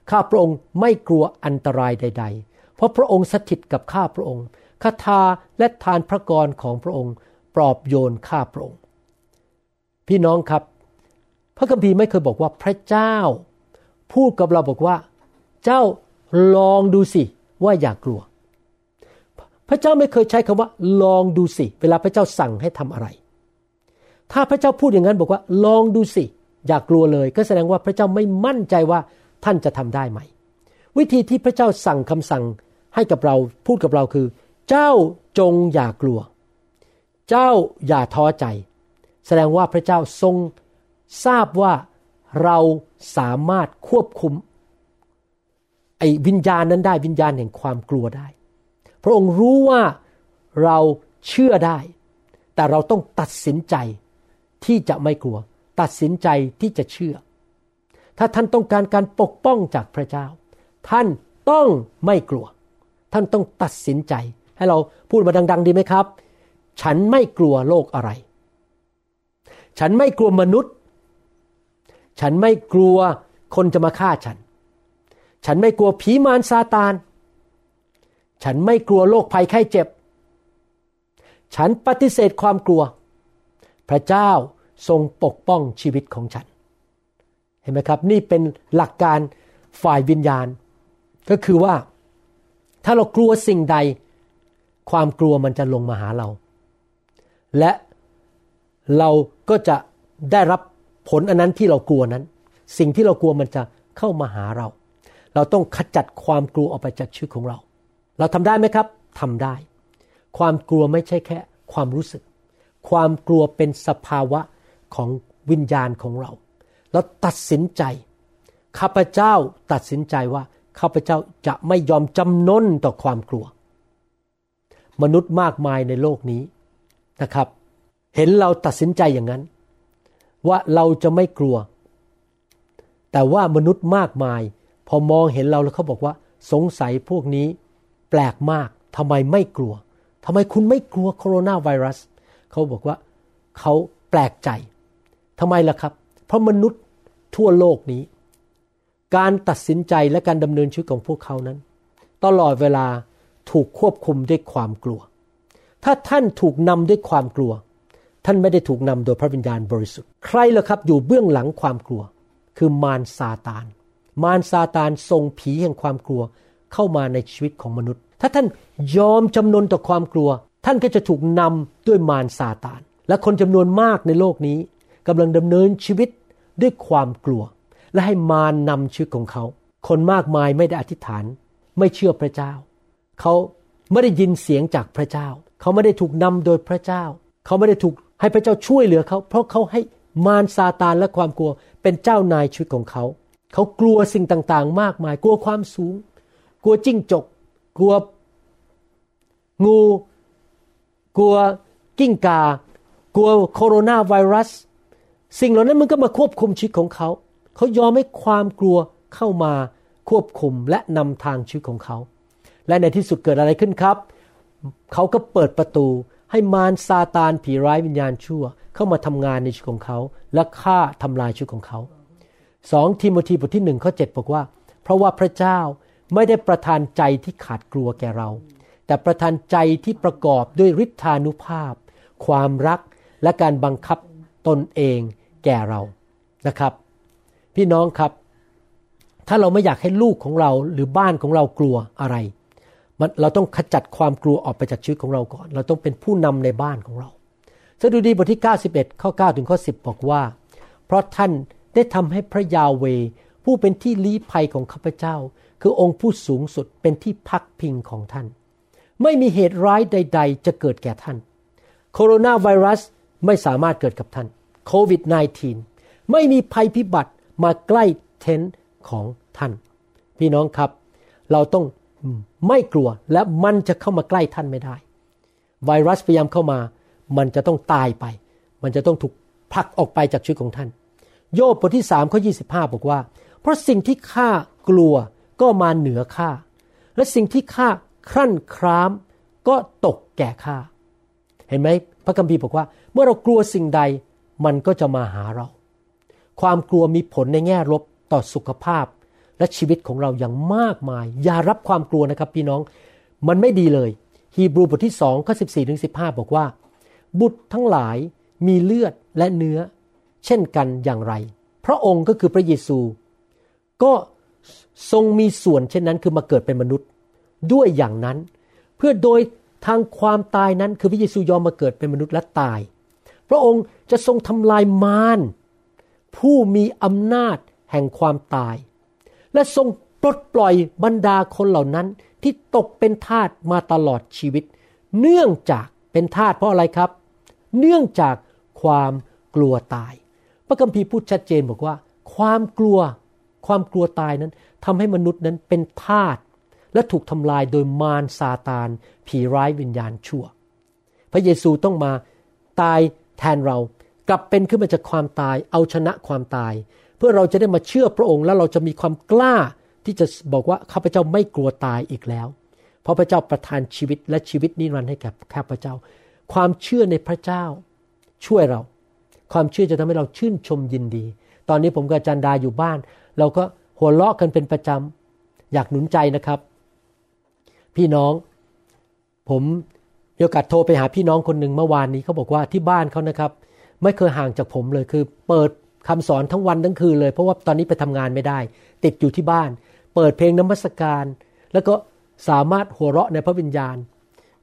ข้าพระองค์ไม่กลัวอันตรายใด ๆ เพราะพระองค์สถิตกับข้าพระองค์ คาถาและทานพระกรของพระองค์ ปลอบโยนข้าพระองค์ พี่น้องครับ พระคัมภีร์ไม่เคยบอกว่าพระเจ้า พูดกับเราบอกว่า เจ้าลองดูสิว่าอย่ากลัว พระเจ้าไม่เคยใช้คำว่า ลองดูสิ เวลาพระเจ้าสั่งให้ทำอะไร ถ้าพระเจ้าพูดอย่างนั้นบอกว่า ลองดูสิ อย่ากลัวเลย ก็แสดงว่าพระเจ้าไม่มั่นใจว่าท่านจะทำได้ไหม วิธีที่พระเจ้าสั่งคำสั่งให้กับเราพูดกับเราคือ เจ้าจงอย่ากลัว เจ้าอย่าท้อใจ แสดงว่าพระเจ้าทรงทราบว่าเราสามารถควบคุม ไอ้วิญญาณนั้นได้วิญญาณแห่งความกลัวได้ พระองค์รู้ว่าเราเชื่อได้ แต่เราต้องตัดสินใจที่จะไม่กลัว ตัดสินใจที่จะเชื่อ ถ้าท่านต้องการการปกป้องจากพระเจ้า ท่านต้องไม่กลัว ท่านต้องตัดสินใจ ให้เราพูดมาดัง ๆ ดีไหมครับ ฉันไม่กลัวโลกอะไร ฉันไม่กลัวมนุษย์ ฉันไม่กลัวคนจะมาฆ่าฉัน ฉันไม่กลัวผีมารซาตาน ฉันไม่กลัวโรคภัยไข้เจ็บ ฉันปฏิเสธความกลัว พระเจ้าทรงปกป้องชีวิตของฉัน เห็นไหมครับ นี่เป็นหลักการฝ่ายวิญญาณ ก็คือว่าถ้าเรากลัวสิ่งใด ความกลัวมันจะลงมาหาเรา และเราก็จะได้รับผลอันนั้นที่เรากลัวนั้น สิ่งที่เรากลัวมันจะเข้ามาหาเรา เราต้องขจัดความกลัวออกไปจากชีวิตของเรา เราทำได้ไหมครับทำได้ ความกลัวไม่ใช่แค่ ความรู้สึก ความกลัวเป็นสภาวะของวิญญาณของเรา เราตัดสินใจ ข้าพเจ้าตัดสินใจว่าข้าพเจ้าจะไม่ยอมจำนนต่อความกลัว มนุษย์มากมายในโลกนี้นะครับ เห็นเราตัดสินใจอย่างนั้น ว่าเราจะไม่กลัว แต่ว่ามนุษย์มากมาย พอมองเห็นเราแล้วเขาบอกว่า สงสัยพวกนี้แปลกมากทำไมไม่กลัวทำไมคุณไม่กลัวโคโรนาไวรัสเขาบอกว่าเขาแปลกใจทำไมล่ะครับ เพราะมนุษย์ทั่วโลกนี้ การตัดสินใจและการดำเนินชีวิตของพวกเขานั้น ตลอดเวลา ถูกควบคุมด้วยความกลัว ถ้าท่านถูกนำด้วยความกลัว ท่านไม่ได้ถูกนำโดยพระวิญญาณบริสุทธิ์ ใครล่ะครับอยู่เบื้องหลังความกลัว คือมารซาตาน มารซาตานส่งผีแห่งความกลัวเข้ามาในชีวิตของมนุษย์ ถ้าท่านยอมจำนนต่อความกลัว ท่านก็จะถูกนำด้วยมารซาตาน และคนจำนวนมากในโลกนี้กำลังดำเนินชีวิตด้วยความกลัว และให้มารนำชีวิตของเขา คนมากมายไม่ได้อธิษฐาน ไม่เชื่อพระเจ้า เขาไม่ได้ยินเสียงจากพระเจ้า เขาไม่ได้ถูกนำโดยพระเจ้า เขาไม่ได้ถูกให้พระเจ้าช่วยเหลือเขา เพราะเขาให้มารซาตานและความกลัวเป็นเจ้านายชีวิตของเขา เขากลัวสิ่งต่างๆ มากมาย กลัวความสูง กลัวจิ้งจก กลัวงู กลัวกิ้งกา กลัวโคโรนาไวรัส สิ่งเหล่านั้นมันก็มาควบคุมชีวิตของเขา เขายอมให้ความกลัวเข้ามาควบคุมและนำทางชีวิตของเขา และในที่สุดเกิดอะไรขึ้นครับ เขาก็เปิดประตูให้มารซาตานผีร้ายวิญญาณชั่ว เข้ามาทำงานในชีวิตของเขา และฆ่าทำลายชีวิตของเขาสองทิโมธีบทที่หนึ่งข้อเจ็ดบอกว่า เพราะว่าพระเจ้าไม่ได้ประทานใจที่ขาดกลัวแก่เรา แต่ประทานใจที่ประกอบด้วยฤทธานุภาพ ความรักและการบังคับตนเองแก่เรานะครับ พี่น้องครับ ถ้าเราไม่อยากให้ลูกของเราหรือบ้านของเรากลัวอะไร มันเราต้องขจัดความกลัวออกไปจากชีวิตของเราก่อน เราต้องเป็นผู้นำในบ้านของเราสดุดีบทที่ 91 ข้อ 9 ถึงข้อ 10 บอกว่า เพราะท่านได้ทำให้พระยาเว ผู้เป็นที่ลี้ภัยของข้าพเจ้า คือองค์ผู้สูงสุดเป็นที่พักพิงของท่าน ไม่มีเหตุร้ายใด ๆ จะเกิดแก่ท่าน โคโรนาไวรัสไม่สามารถเกิดกับท่านโควิด -19 ไม่มีภัยพิบัติมาใกล้เทนต์ของท่าน พี่น้องครับ เราต้อง ไม่กลัวและมันจะเข้ามาใกล้ท่านไม่ได้ ไวรัสพยายามเข้ามา มันจะต้องตายไป มันจะต้องถูกผลักออกไปจากชีวิตของท่าน โยบบทที่สามข้อยีบอกว่า เพราะสิ่งที่ข้ากลัวก็มาเหนือข้าและสิ่งที่ข้าครั่นครามก็ตกแก่ข้าเห็นไหมพระคัมภีร์บอกว่า เมื่อเรากลัวสิ่งใดมันก็จะมาหาเรา ความกลัวมีผลในแง่ลบต่อสุขภาพ และชีวิตของเราอย่างมากมาย อย่ารับความกลัวนะครับพี่น้อง มันไม่ดีเลย ฮีบรูบทที่สองข้อสิบสี่ถึงสิบห้าบอกว่า บุตรทั้งหลายมีเลือดและเนื้อ เช่นกันอย่างไร พระองค์ก็คือพระเยซู ก็ทรงมีส่วนเช่นนั้นคือมาเกิดเป็นมนุษย์ ด้วยอย่างนั้น เพื่อโดยทางความตายนั้นคือพระเยซูยอมมาเกิดเป็นมนุษย์และตาย พระองค์จะทรงทำลายมารผู้มีอำนาจแห่งความตาย และทรงปลดปล่อยบรรดาคนเหล่านั้นที่ตกเป็นทาสมาตลอดชีวิต เนื่องจากเป็นทาสเพราะอะไรครับ เนื่องจากความกลัวตาย พระคัมภีร์พูดชัดเจนบอกว่า ความกลัวความกลัวตายนั้นทำให้มนุษย์นั้นเป็นทาสและถูกทำลายโดยมารซาตาน ผีร้ายวิญญาณชั่ว พระเยซูต้องมาตายแทนเรากลับเป็นขึ้นมาจากความตาย เอาชนะความตาย เพื่อเราจะได้มาเชื่อพระองค์แล้วเราจะมีความกล้าที่จะบอกว่าข้าพเจ้าไม่กลัวตายอีกแล้ว เพราะพระเจ้าประทานชีวิตและชีวิตนิรันดร์ให้แก่ข้าพเจ้า ความเชื่อในพระเจ้า ช่วยเรา ความเชื่อจะทำให้เราชื่นชมยินดี ตอนนี้ผมกับจันดาอยู่บ้าน เราก็หัวเราะกันเป็นประจำอยากหนุนใจนะครับ พี่น้อง ผมมีโอกาสโทรไปหาพี่น้องคนหนึ่งเมื่อวานนี้เขาบอกว่าที่บ้านเขานะครับ ไม่เคยห่างจากผมเลยคือ เปิด คำสอนทั้งวันทั้งคืนเลย เพราะว่าตอนนี้ไปทำงานไม่ได้ ติดอยู่ที่บ้าน เปิดเพลงน้ำมัสการ แล้วก็สามารถหัวเราะในพระวิญญาณ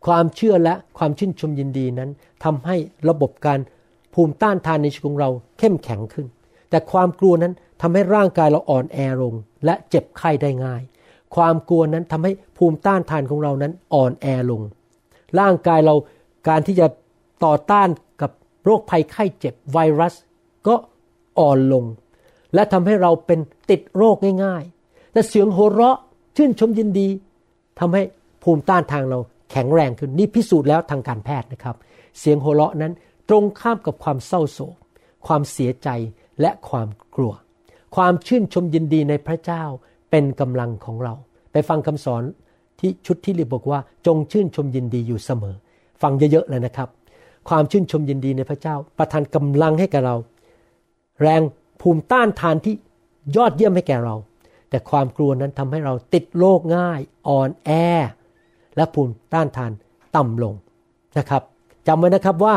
ความเชื่อและความชื่นชมยินดีนั้นทำให้ระบบการภูมิต้านทานในชีวิตของเราเข้มแข็งขึ้น แต่ความกลัวนั้นทำให้ร่างกายเราอ่อนแอลงและเจ็บไข้ได้ง่าย ความกลัวนั้นทำให้ภูมิต้านทานของเรานั้นอ่อนแอลง ร่างกายเราการที่จะต่อต้านกับโรคภัยไข้เจ็บไวรัส ก็ อ่อนลง และทำให้เราเป็นติดโรคง่ายๆ แต่เสียงโห่เราะชื่นชมยินดีทำให้ภูมิต้านทางเราแข็งแรงขึ้นนี่พิสูจน์แล้วทางการแพทย์นะครับ เสียงโห่เราะนั้นตรงข้ามกับความเศร้าโศก ความเสียใจและความกลัว ความชื่นชมยินดีในพระเจ้าเป็นกำลังของเรา ไปฟังคำสอนที่ชุดที่รีบบอกว่าจงชื่นชมยินดีอยู่เสมอ ฟังเยอะๆเลยนะครับ ความชื่นชมยินดีในพระเจ้า ประทานกำลังให้กับเรา แรงภูมิต้านทานที่ยอดเยี่ยมให้แก่เรา แต่ความกลัวนั้นทำให้เราติดโรคง่าย อ่อนแอ และภูมิต้านทานต่ำลงนะครับจำไว้นะครับว่า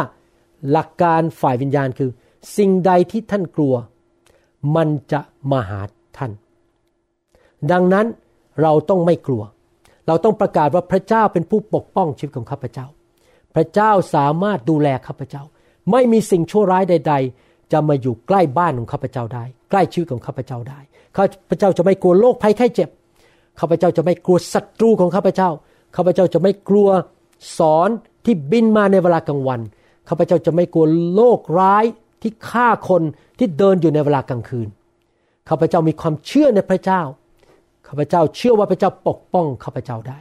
หลักการฝ่ายวิญญาณคือ สิ่งใดที่ท่านกลัว มันจะมาหาท่าน ดังนั้นเราต้องไม่กลัว เราต้องประกาศว่าพระเจ้าเป็นผู้ปกป้องชีวิตของข้าพเจ้า พระเจ้าสามารถดูแลข้าพเจ้า ไม่มีสิ่งชั่วร้ายใดๆ จะมาอยู่ใกล้บ้านของข้าพเจ้าได้ ใกล้ชีวิตของข้าพเจ้าได้ข้าพเจ้าจะไม่กลัวโรคภัยไข้เจ็บข้าพเจ้าจะไม่กลัวศัตรูของข้าพเจ้าข้าพเจ้าจะไม่กลัวสอนที่บินมาในเวลากลางวันข้าพเจ้าจะไม่กลัวโรคร้ายที่ฆ่าคนที่เดินอยู่ในเวลากลางคืนข้าพเจ้ามีความเชื่อในพระเจ้าข้าพเจ้าเชื่อว่าพระเจ้าปกป้องข้าพเจ้าได้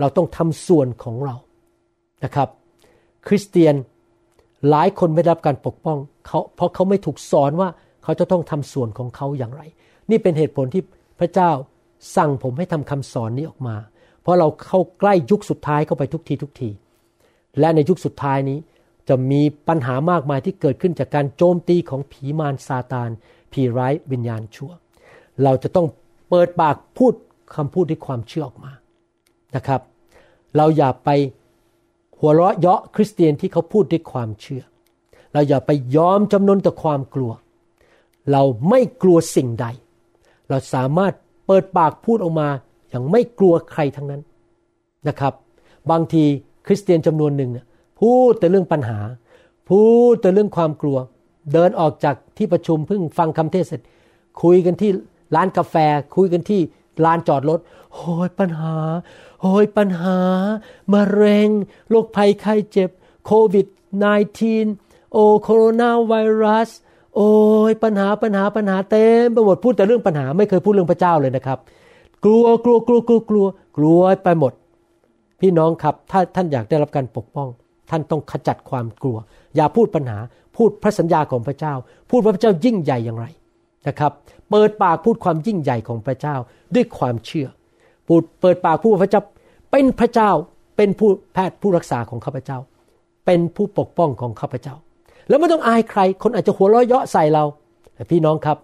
เราต้องทำส่วนของเรานะครับ คริสเตียนหลายคนไม่ได้รับการปกป้อง เขาเพราะเขาไม่ถูกสอนว่าเขาจะต้องทำส่วนของเขาอย่างไร นี่เป็นเหตุผลที่พระเจ้าสั่งผมให้ทำคำสอนนี้ออกมา เพราะเราเข้าใกล้ยุคสุดท้ายเข้าไปทุกทีทุกที และในยุคสุดท้ายนี้จะมีปัญหามากมายที่เกิดขึ้นจากการโจมตีของผีมารซาตาน ผีร้ายวิญญาณชั่ว เราจะต้องเปิดปากพูดคำพูดด้วยความเชื่อออกมานะครับ เราอย่าไปหัวเราะเยาะคริสเตียนที่เขาพูดด้วยความเชื่อ เราอย่าไปยอมจำนนต่อความกลัว เราไม่กลัวสิ่งใด เราสามารถเปิดปากพูดออกมาอย่างไม่กลัวใครทั้งนั้นนะครับ บางทีคริสเตียนจำนวนหนึ่งพูดแต่เรื่องปัญหา พูดแต่เรื่องความกลัว เดินออกจากที่ประชุมเพิ่งฟังคำเทศเสร็จ คุยกันที่ร้านกาแฟ คุยกันที่ลานจอดรถโอ้ยปัญหาโอ้ยปัญหามะเร็ง โรคภัยไข้เจ็บ โควิด -19 โอ้โคโรนาไวรัส โอ้ยปัญหาปัญหาปัญหาเต็มไปหมดพูดแต่เรื่องปัญหาไม่เคยพูดเรื่องพระเจ้าเลยนะครับ กลัวกลัวกลัวกลัวกลัวกลัวไปหมด พี่น้องครับถ้าท่านอยากได้รับการปกป้อง ท่านต้องขจัดความกลัว อย่าพูดปัญหาพูดพระสัญญาของพระเจ้า พูดว่าพระเจ้ายิ่งใหญ่อย่างไรนะครับ เปิดปากพูดความยิ่งใหญ่ของพระเจ้าด้วยความเชื่อ พูดเปิดปากพูดว่าพระเจ้าเป็นพระเจ้าเป็นผู้แพทย์ผู้รักษาของข้าพเจ้า เป็นผู้ปกป้องของข้าพเจ้า แล้วไม่ต้องอายใคร คนอาจจะหัวเราะเยาะใส่เราแต่พี่น้องครับ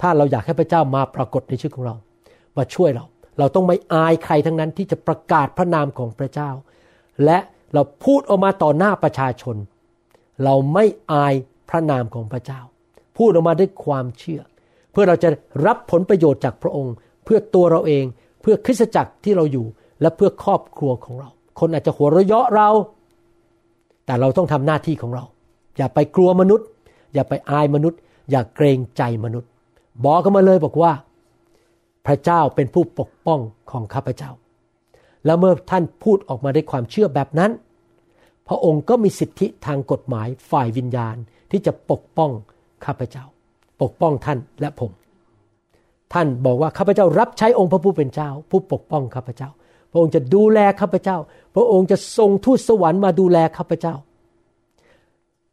ถ้าเราอยากให้พระเจ้ามาปรากฏในชีวิตของเรา มาช่วยเรา เราต้องไม่อายใครทั้งนั้นที่จะประกาศพระนามของพระเจ้า และเราพูดออกมาต่อหน้าประชาชน เราไม่อายพระนามของพระเจ้า พูดออกมาด้วยความเชื่อ เพื่อเราจะรับผลประโยชน์จากพระองค์ เพื่อตัวเราเอง เพื่อคริสตจักรที่เราอยู่ และเพื่อครอบครัวของเรา คนอาจจะหัวเราะเยาะเรา แต่เราต้องทำหน้าที่ของเรา อย่าไปกลัวมนุษย์ อย่าไปอายมนุษย์ อย่าเกรงใจมนุษย์ บอกกันมาเลยบอกว่า พระเจ้าเป็นผู้ปกป้องของข้าพเจ้า แล้วเมื่อท่านพูดออกมาด้วยความเชื่อแบบนั้น พระองค์ก็มีสิทธิทางกฎหมายฝ่ายวิญญาณที่จะปกป้องข้าพเจ้า ปกป้องท่านและผม ท่านบอกว่าข้าพเจ้ารับใช้องค์พระผู้เป็นเจ้า ผู้ปกป้องข้าพเจ้า พระองค์จะดูแลข้าพเจ้า พระองค์จะส่งทูตสวรรค์มาดูแลข้าพเจ้า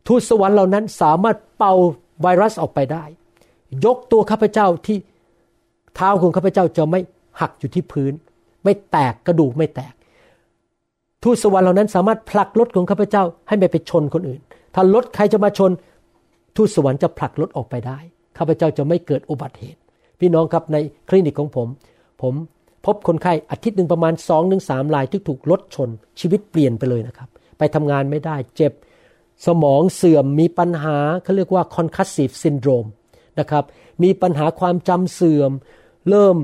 ทูตสวรรค์เหล่านั้นสามารถเป่าไวรัสออกไปได้ ยกตัวข้าพเจ้าที่เท้าของข้าพเจ้าจะไม่หักอยู่ที่พื้น ไม่แตกกระดูกไม่แตก ทูตสวรรค์เหล่านั้นสามารถผลักรถของข้าพเจ้าให้ไม่ไปชนคนอื่น ถ้ารถใครจะมาชน ทูตสวรรค์จะผลักรถออกไปได้ข้าพเจ้าจะไม่เกิดอุบัติเหตุ พี่น้องครับในคลินิกของผม ผมพบคนไข้อาทิตย์หนึ่งประมาณสองถึงสามรายที่ถูกรถชนชีวิตเปลี่ยนไปเลยนะครับ ไปทำงานไม่ได้เจ็บ สมองเสื่อมมีปัญหาเขาเรียกว่า concussive syndrome นะครับมีปัญหาความจำเสื่อม เริ่ม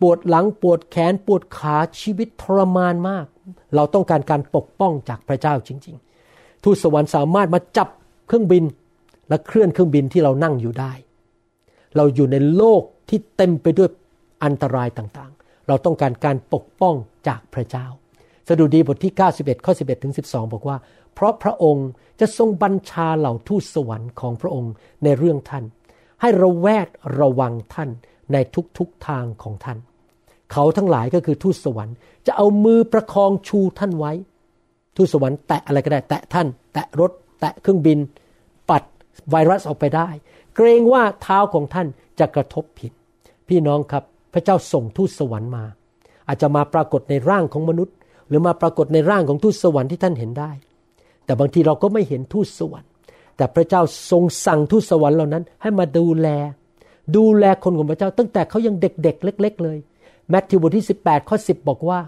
ปวดหลังปวดแขนปวดขาชีวิตทรมานมาก เราต้องการการปกป้องจากพระเจ้าจริง ๆ ทูตสวรรค์สามารถมาจับเครื่องบินและเคลื่อนเครื่องบินที่เรานั่งอยู่ได้ เราอยู่ในโลกที่เต็มไปด้วยอันตรายต่างๆ เราต้องการการปกป้องจากพระเจ้า สดุดีบทที่ 91 ข้อ 11 ถึง 12 บอกว่า เพราะพระองค์จะทรงบัญชาเหล่าทูตสวรรค์ของพระองค์ในเรื่องท่าน ให้ระแวดระวังท่านในทุกๆทางของท่าน เขาทั้งหลายก็คือทูตสวรรค์จะเอามือประคองชูท่านไว้ ทูตสวรรค์แตะอะไรก็ได้ แตะท่าน แตะรถ แตะเครื่องบิน ปัดไวรัสออกไปได้ เกรงว่าเท้าของท่านจะกระทบผิด พี่น้องครับพระเจ้าส่งทูตสวรรค์มา อาจจะมาปรากฏในร่างของมนุษย์ หรือมาปรากฏในร่างของทูตสวรรค์ที่ท่านเห็นได้ แต่บางทีเราก็ไม่เห็นทูตสวรรค์ แต่พระเจ้าทรงสั่งทูตสวรรค์เหล่านั้น ให้มาดูแล ดูแลคนของพระเจ้า ตั้งแต่เขายังเด็กๆ เล็ก ๆ เลยแมทธิวบทที่ 18 ข้อ 10 บอกว่า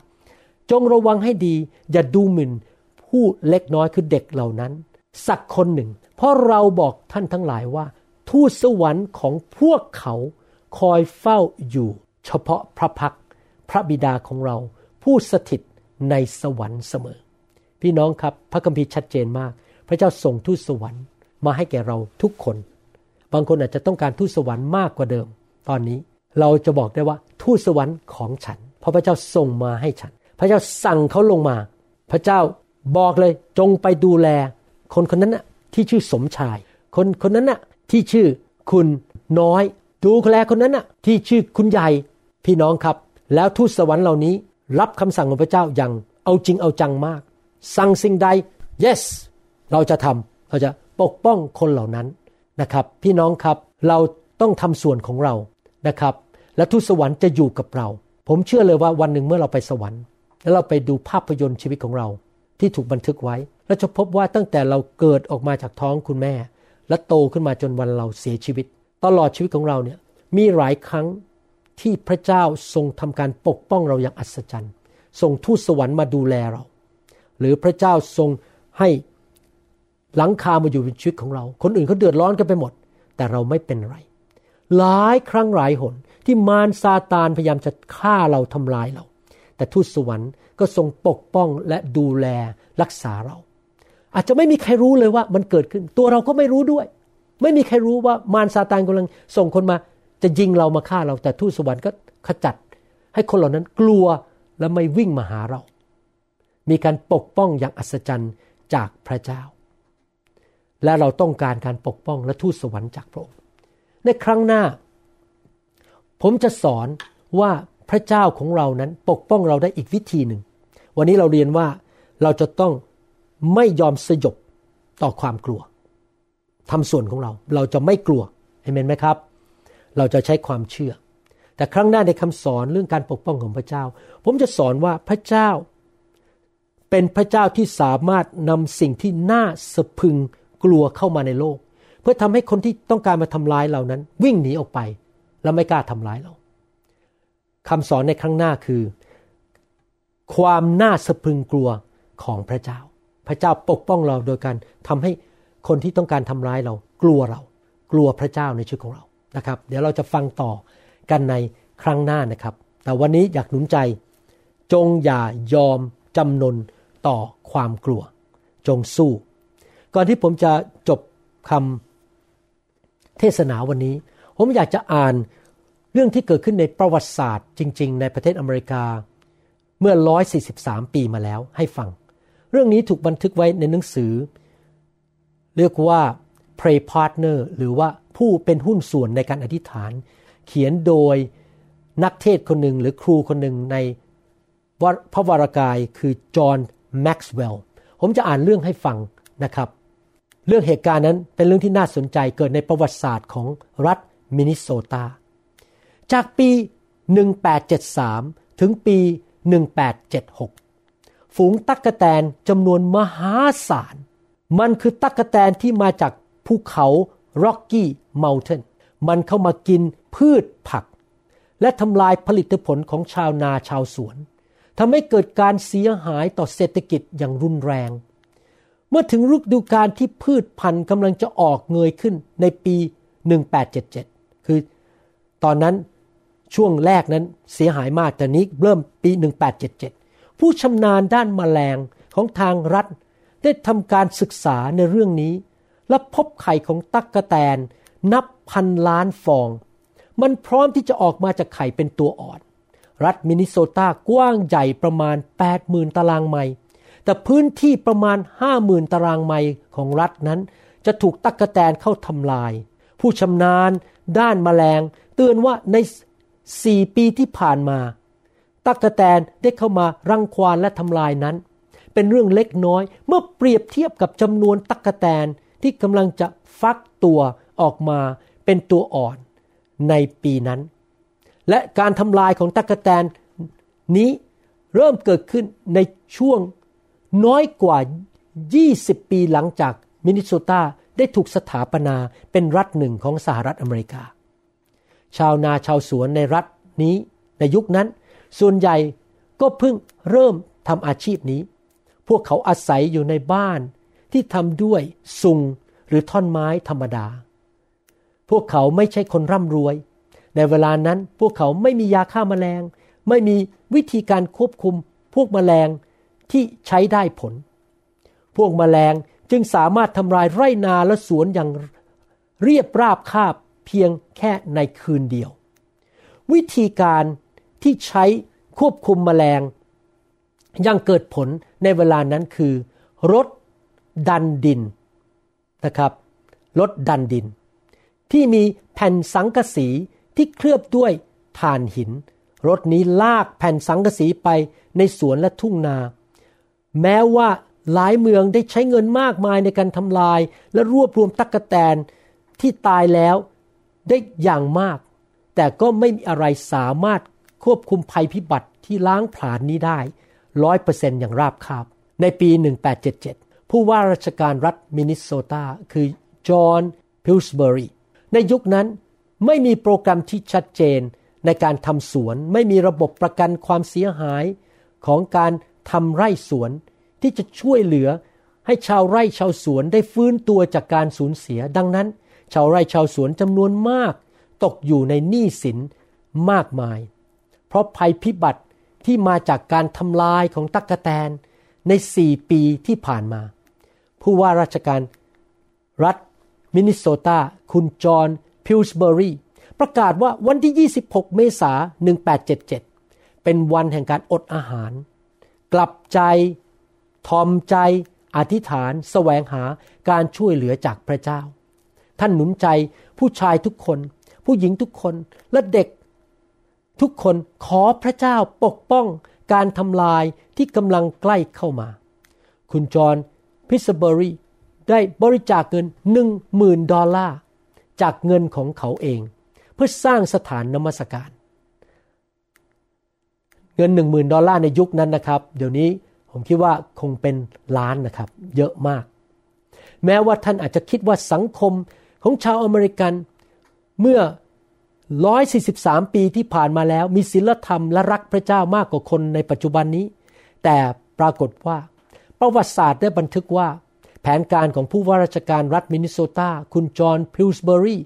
จงระวังให้ดี อย่าดูหมิ่นผู้เล็กน้อยคือเด็กเหล่านั้น สักคนหนึ่ง เพราะเราบอกท่านทั้งหลายว่า ทูตสวรรค์ของพวกเขาคอยเฝ้าอยู่ เฉพาะพระพัก พระบิดาของเรา ผู้สถิตในสวรรค์เสมอ พี่น้องครับพระคัมภีร์ชัดเจนมาก พระเจ้าส่งทูตสวรรค์มาให้แก่เราทุกคน บางคนอาจจะต้องการทูตสวรรค์มากกว่าเดิม ตอนนี้เราจะบอกได้ว่าทูตสวรรค์ของฉัน เพราะพระเจ้าส่งมาให้ฉัน พระเจ้าสั่งเขาลงมา พระเจ้าบอกเลยจงไปดูแล คนคนนั้นน่ะที่ชื่อสมชาย คนคนนั้นน่ะที่ชื่อคุณน้อย ดูแลคนนั้นน่ะที่ชื่อคุณใหญ่พี่น้องครับ แล้วทูตสวรรค์เหล่านี้ รับคำสั่งของพระเจ้าอย่างเอาจริงเอาจังมาก สั่งสิ่งใด yes เราจะทำเราจะปกป้องคนเหล่านั้นนะครับ พี่น้องครับเราต้องทำส่วนของเรานะครับ และทูตสวรรค์จะอยู่กับเรา ผมเชื่อเลยว่าวันหนึ่งเมื่อเราไปสวรรค์ แล้วเราไปดูภาพยนตร์ชีวิตของเรา ที่ถูกบันทึกไว้ เราจะพบว่าตั้งแต่เราเกิดออกมาจากท้องคุณแม่ และโตขึ้นมาจนวันเราเสียชีวิต ตลอดชีวิตของเราเนี่ยมีหลายครั้งที่พระเจ้าทรงทำการปกป้องเราอย่างอัศจรรย์ส่งทูตสวรรค์มาดูแลเรา หรือพระเจ้าทรงให้หลังคามาอยู่ในชีวิตของเรา คนอื่นเขาเดือดร้อนกันไปหมด แต่เราไม่เป็นไร หลายครั้งหลายหนที่มารซาตานพยายามจะฆ่าเราทำลายเรา แต่ทูตสวรรค์ก็ทรงปกป้องและดูแลรักษาเรา อาจจะไม่มีใครรู้เลยว่ามันเกิดขึ้น ตัวเราก็ไม่รู้ด้วย ไม่มีใครรู้ว่ามารซาตานกำลังส่งคนมา จะยิงเรามาฆ่าเรา แต่ทูตสวรรค์ก็ขจัด ให้คนเหล่านั้นกลัวและไม่วิ่งมาหาเรา มีการปกป้องอย่างอัศจรรย์จากพระเจ้า และเราต้องการการปกป้องและทูตสวรรค์จากพระองค์ ในครั้งหน้า ผมจะสอนว่าพระเจ้าของเรานั้นปกป้องเราได้อีกวิธีหนึ่ง วันนี้เราเรียนว่าเราจะต้องไม่ยอมสยบต่อความกลัวทำส่วนของเรา เราจะไม่กลัวเห็นไหมครับ เราจะใช้ความเชื่อ แต่ครั้งหน้าในคำสอนเรื่องการปกป้องของพระเจ้า ผมจะสอนว่าพระเจ้า เป็นพระเจ้าที่สามารถนำสิ่งที่น่าสะพึงกลัวเข้ามาในโลก เพื่อทำให้คนที่ต้องการมาทำร้ายเรานั้น วิ่งหนีออกไป แล้วไม่กล้าทำร้ายเราคำสอนในครั้งหน้าคือ ความน่าสะพึงกลัวของพระเจ้า พระเจ้าปกป้องเราโดยการทำให้คนที่ต้องการทำร้ายเรา กลัวเรา กลัวพระเจ้าในชีวิตของเรานะครับ เดี๋ยวเราจะฟังต่อกันในครั้งหน้านะครับ แต่วันนี้อยากหนุนใจ จงอย่ายอมจำนน ต่อความกลัว จงสู้ ก่อนที่ผมจะจบคำเทศนาวันนี้ ผมอยากจะอ่านเรื่องที่เกิดขึ้นในประวัติศาสตร์จริง ๆ ในประเทศอเมริกา เมื่อ 143 ปีมาแล้วให้ฟัง เรื่องนี้ถูกบันทึกไว้ในหนังสือ เรียกว่า Pray Partner หรือว่าผู้เป็นหุ้นส่วนในการอธิษฐาน เขียนโดยนักเทศคนหนึ่งหรือครูคนหนึ่งในพระวรากายคือจอห์น แม็กซ์เวลล์ผมจะอ่านเรื่องให้ฟังนะครับ เรื่องเหตุการณ์นั้นเป็นเรื่องที่น่าสนใจเกิดในประวัติศาสตร์ของรัฐมินนิโซตา จากปี 1873 ถึงปี 1876 ฝูงตั๊กแตนจำนวนมหาศาล มันคือตั๊กแตนที่มาจากภูเขาร็อกกี้เมลเทนมันเข้ามากินพืชผัก และทำลายผลิตผลของชาวนาชาวสวน ทำให้เกิดการเสียหายต่อเศรษฐกิจอย่างรุนแรง เมื่อถึงฤดูกาลที่พืชพันธุ์กำลังจะออกเงยขึ้นในปี 1877 คือตอนนั้นช่วงแรกนั้นเสียหายมากแต่นี้เริ่มปี 1877 ผู้ชำนาญด้านมแมลงของทางรัฐ ได้ทำการศึกษาในเรื่องนี้ และพบไข่ของตั๊กแตนนับพันล้านฟอง มันพร้อมที่จะออกมาจากไข่เป็นตัวอ่อน รัฐมินนิโซตากว้างใหญ่ประมาณ 80,000 ตารางไมล์ แต่พื้นที่ประมาณ 50,000 ตารางไมล์ของรัฐนั้น จะถูกตักกะแตนเข้าทำลาย ผู้ชำนาญ ด้านมแมลง เตือนว่าใน 4 ปีที่ผ่านมา ตักกะแตนได้เข้ามารังควานและทำลายนั้น เป็นเรื่องเล็กน้อยเมื่อเปรียบเทียบกับจำนวนตักกะแตนที่กำลังจะฟักตัวออกมาเป็นตัวอ่อนในปีนั้น และการทำลายของตั๊กแตนนี้เริ่มเกิดขึ้นในช่วงน้อยกว่า 20 ปีหลังจากมินนิโซตาได้ถูกสถาปนาเป็นรัฐหนึ่งของสหรัฐอเมริกา ชาวนาชาวสวนในรัฐนี้ในยุคนั้น ส่วนใหญ่ก็เพิ่งเริ่มทำอาชีพนี้ พวกเขาอาศัยอยู่ในบ้านที่ทำด้วยซุงหรือท่อนไม้ธรรมดา พวกเขาไม่ใช่คนร่ำรวย ในเวลานั้นพวกเขาไม่มียาฆ่ามาแมลง ไม่มีวิธีการควบคุมพวกมแมลงที่ใช้ได้ผล พวกมแมลงจึงสามารถทำลายไร่นาและสวนอย่างเรียบราบคาบเพียงแค่ในคืนเดียว วิธีการที่ใช้ควบคุมแมลง ยังเกิดผลในเวลานั้นคือรถดันดินนะครับรถดันดิน ที่มีแผ่นสังกะสี ที่เคลือบด้วยถ่านหิน รถนี้ลากแผ่นสังกะสีไปในสวนและทุ่งนา แม้ว่าหลายเมืองได้ใช้เงินมากมายในการทำลาย และรวบรวมตักกะแตนที่ตายแล้วได้อย่างมาก แต่ก็ไม่มีอะไรสามารถควบคุมภัยพิบัติที่ล้างผลาญนี้ได้ร้อยเปอร์เซ็นต์อย่างราบคาบ ในปี 1877 ผู้ว่าราชการรัฐมินนิโซตาคือจอห์นพิลส์เบอรีในยุคนั้น ไม่มีโปรแกรมที่ชัดเจนในการทำสวน ไม่มีระบบประกันความเสียหายของการทำไร่สวน ที่จะช่วยเหลือให้ชาวไร่ชาวสวนได้ฟื้นตัวจากการสูญเสีย ดังนั้น ชาวไร่ชาวสวนจำนวนมาก ตกอยู่ในหนี้สินมากมาย เพราะภัยพิบัติที่มาจากการทำลายของตักกแตนในสี่ปีที่ผ่านมา ผู้ว่าราชการรัฐมินนิโซตาคุณจอห์น พิลส์เบอรีประกาศว่าวันที่ 26 เมษายน 1877 เป็นวันแห่งการอดอาหาร กลับใจ ทอมใจ อธิษฐาน แสวงหาการช่วยเหลือจากพระเจ้า ท่านหนุนใจผู้ชายทุกคน ผู้หญิงทุกคน และเด็กทุกคนขอพระเจ้าปกป้องการทำลายที่กำลังใกล้เข้ามา คุณจอห์นพิสเบอรีได้บริจาคเงินหนึ่งหมื่นดอลลาร์ จากเงินของเขาเอง เพื่อสร้างสถานนมัสการ เงินหนึ่งหมื่นดอลลาร์ในยุคนั้นนะครับ เดี๋ยวนี้ผมคิดว่าคงเป็นล้านนะครับ เยอะมาก แม้ว่าท่านอาจจะคิดว่าสังคมของชาวอเมริกันเมื่อ 143 ปีที่ผ่านมาแล้ว มีศีลธรรมและรักพระเจ้ามากกว่าคนในปัจจุบันนี้ แต่ปรากฏว่า ประวัติศาสตร์ได้บันทึกว่า แผนการของผู้ว่าราชการรัฐมินนิโซตา คุณจอห์นพิลส์เบอรี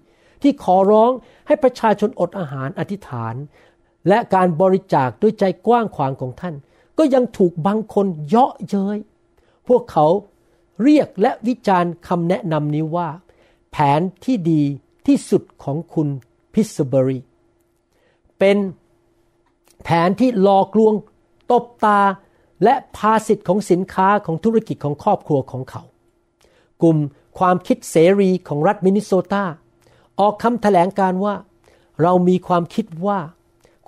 ที่ขอร้องให้ประชาชนอดอาหารอธิษฐาน และการบริจาคด้วยใจกว้างขวางของท่าน ก็ยังถูกบางคนเยาะเย้ย พวกเขาเรียกและวิจารณ์คำแนะนำนี้ว่า แผนที่ดีที่สุดของคุณพิสเบอรีเป็นแผนที่หลอกลวง ตบตาและพาสิทธิ์ของสินค้าของธุรกิจของครอบครัวของเขา กลุ่มความคิดเสรีของรัฐมินนิโซตาออกคำแถลงการว่า เรามีความคิดว่า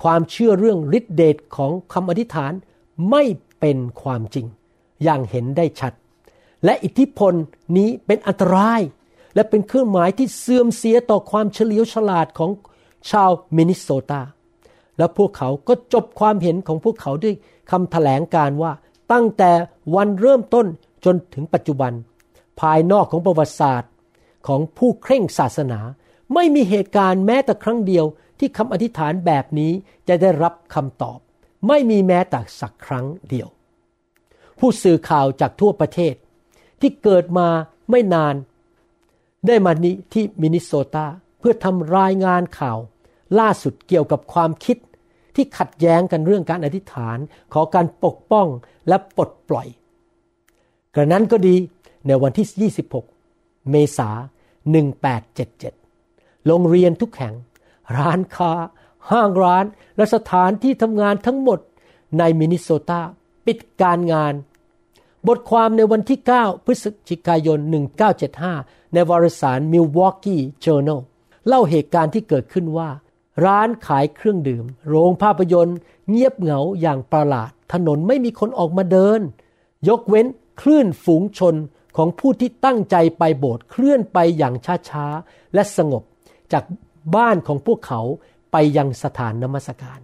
ความเชื่อเรื่องฤทธิเดชของคำอธิษฐานไม่เป็นความจริง อย่างเห็นได้ชัด และอิทธิพลนี้เป็นอันตราย และเป็นเครื่องหมายที่เสื่อมเสียต่อความเฉลียวฉลาดของชาวมินนิโซตาและพวกเขาก็จบความเห็นของพวกเขาด้วยคำแถลงการว่าตั้งแต่วันเริ่มต้นจนถึงปัจจุบัน ภายนอกของประวัติศาสตร์ของผู้เคร่งศาสนา ไม่มีเหตุการณ์แม้แต่ครั้งเดียวที่คำอธิษฐานแบบนี้จะได้รับคำตอบ ไม่มีแม้แต่สักครั้งเดียว ผู้สื่อข่าวจากทั่วประเทศ ที่เกิดมาไม่นาน ได้มานี้ที่มินนิโซตาเพื่อทำรายงานข่าว ล่าสุดเกี่ยวกับความคิดที่ขัดแย้งกันเรื่องการอธิษฐาน ขอการปกป้องและปลดปล่อย กระนั้นก็ดี ในวันที่ 26 เมษา 1877 โรงเรียนทุกแห่ง ร้านค้า ห้างร้าน และสถานที่ทำงานทั้งหมดในมินนิโซตาปิดการงาน บทความในวันที่ 9 พฤศจิกายน 1975 ในวารสาร Milwaukee Journal เล่าเหตุการณ์ที่เกิดขึ้นว่า ร้านขายเครื่องดื่ม โรงภาพยนตร์ เงียบเหงาอย่างประหลาด ถนนไม่มีคนออกมาเดิน ยกเว้นคลื่นฝูงชน ของผู้ที่ตั้งใจไปโบสถ์เคลื่อนไปอย่างช้าๆ และสงบจากบ้านของพวกเขาไปยังสถานนมัสการ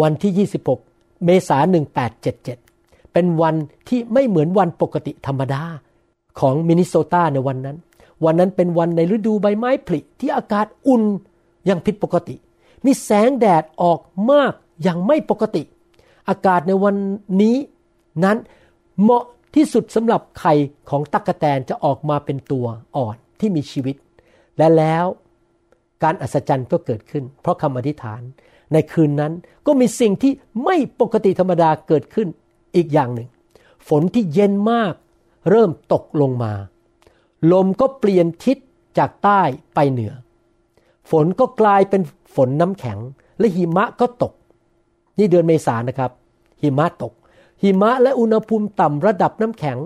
วันที่ 26 เมษายน 1877 เป็นวันที่ไม่เหมือนวันปกติธรรมดาของมินนิโซตาในวันนั้น วันนั้นเป็นวันในฤดูใบไม้ผลิที่อากาศอุ่นอย่างผิดปกติ มีแสงแดดออกมากอย่างไม่ปกติ อากาศในวันนี้นั้นเหมาะ ที่สุดสำหรับไข่ของตั๊กแตนจะออกมาเป็นตัวอ่อนที่มีชีวิต และแล้วการอัศจรรย์ก็เกิดขึ้น เพราะคำอธิษฐาน ในคืนนั้นก็มีสิ่งที่ไม่ปกติธรรมดาเกิดขึ้นอีกอย่างหนึ่ง ฝนที่เย็นมาก เริ่มตกลงมา ลมก็เปลี่ยนทิศจากใต้ไปเหนือ ฝนก็กลายเป็นฝนน้ำแข็ง และหิมะก็ตก นี่เดือนเมษานะครับ หิมะตก หิมะและอุณหภูมิต่ำระดับน้ำแข็ง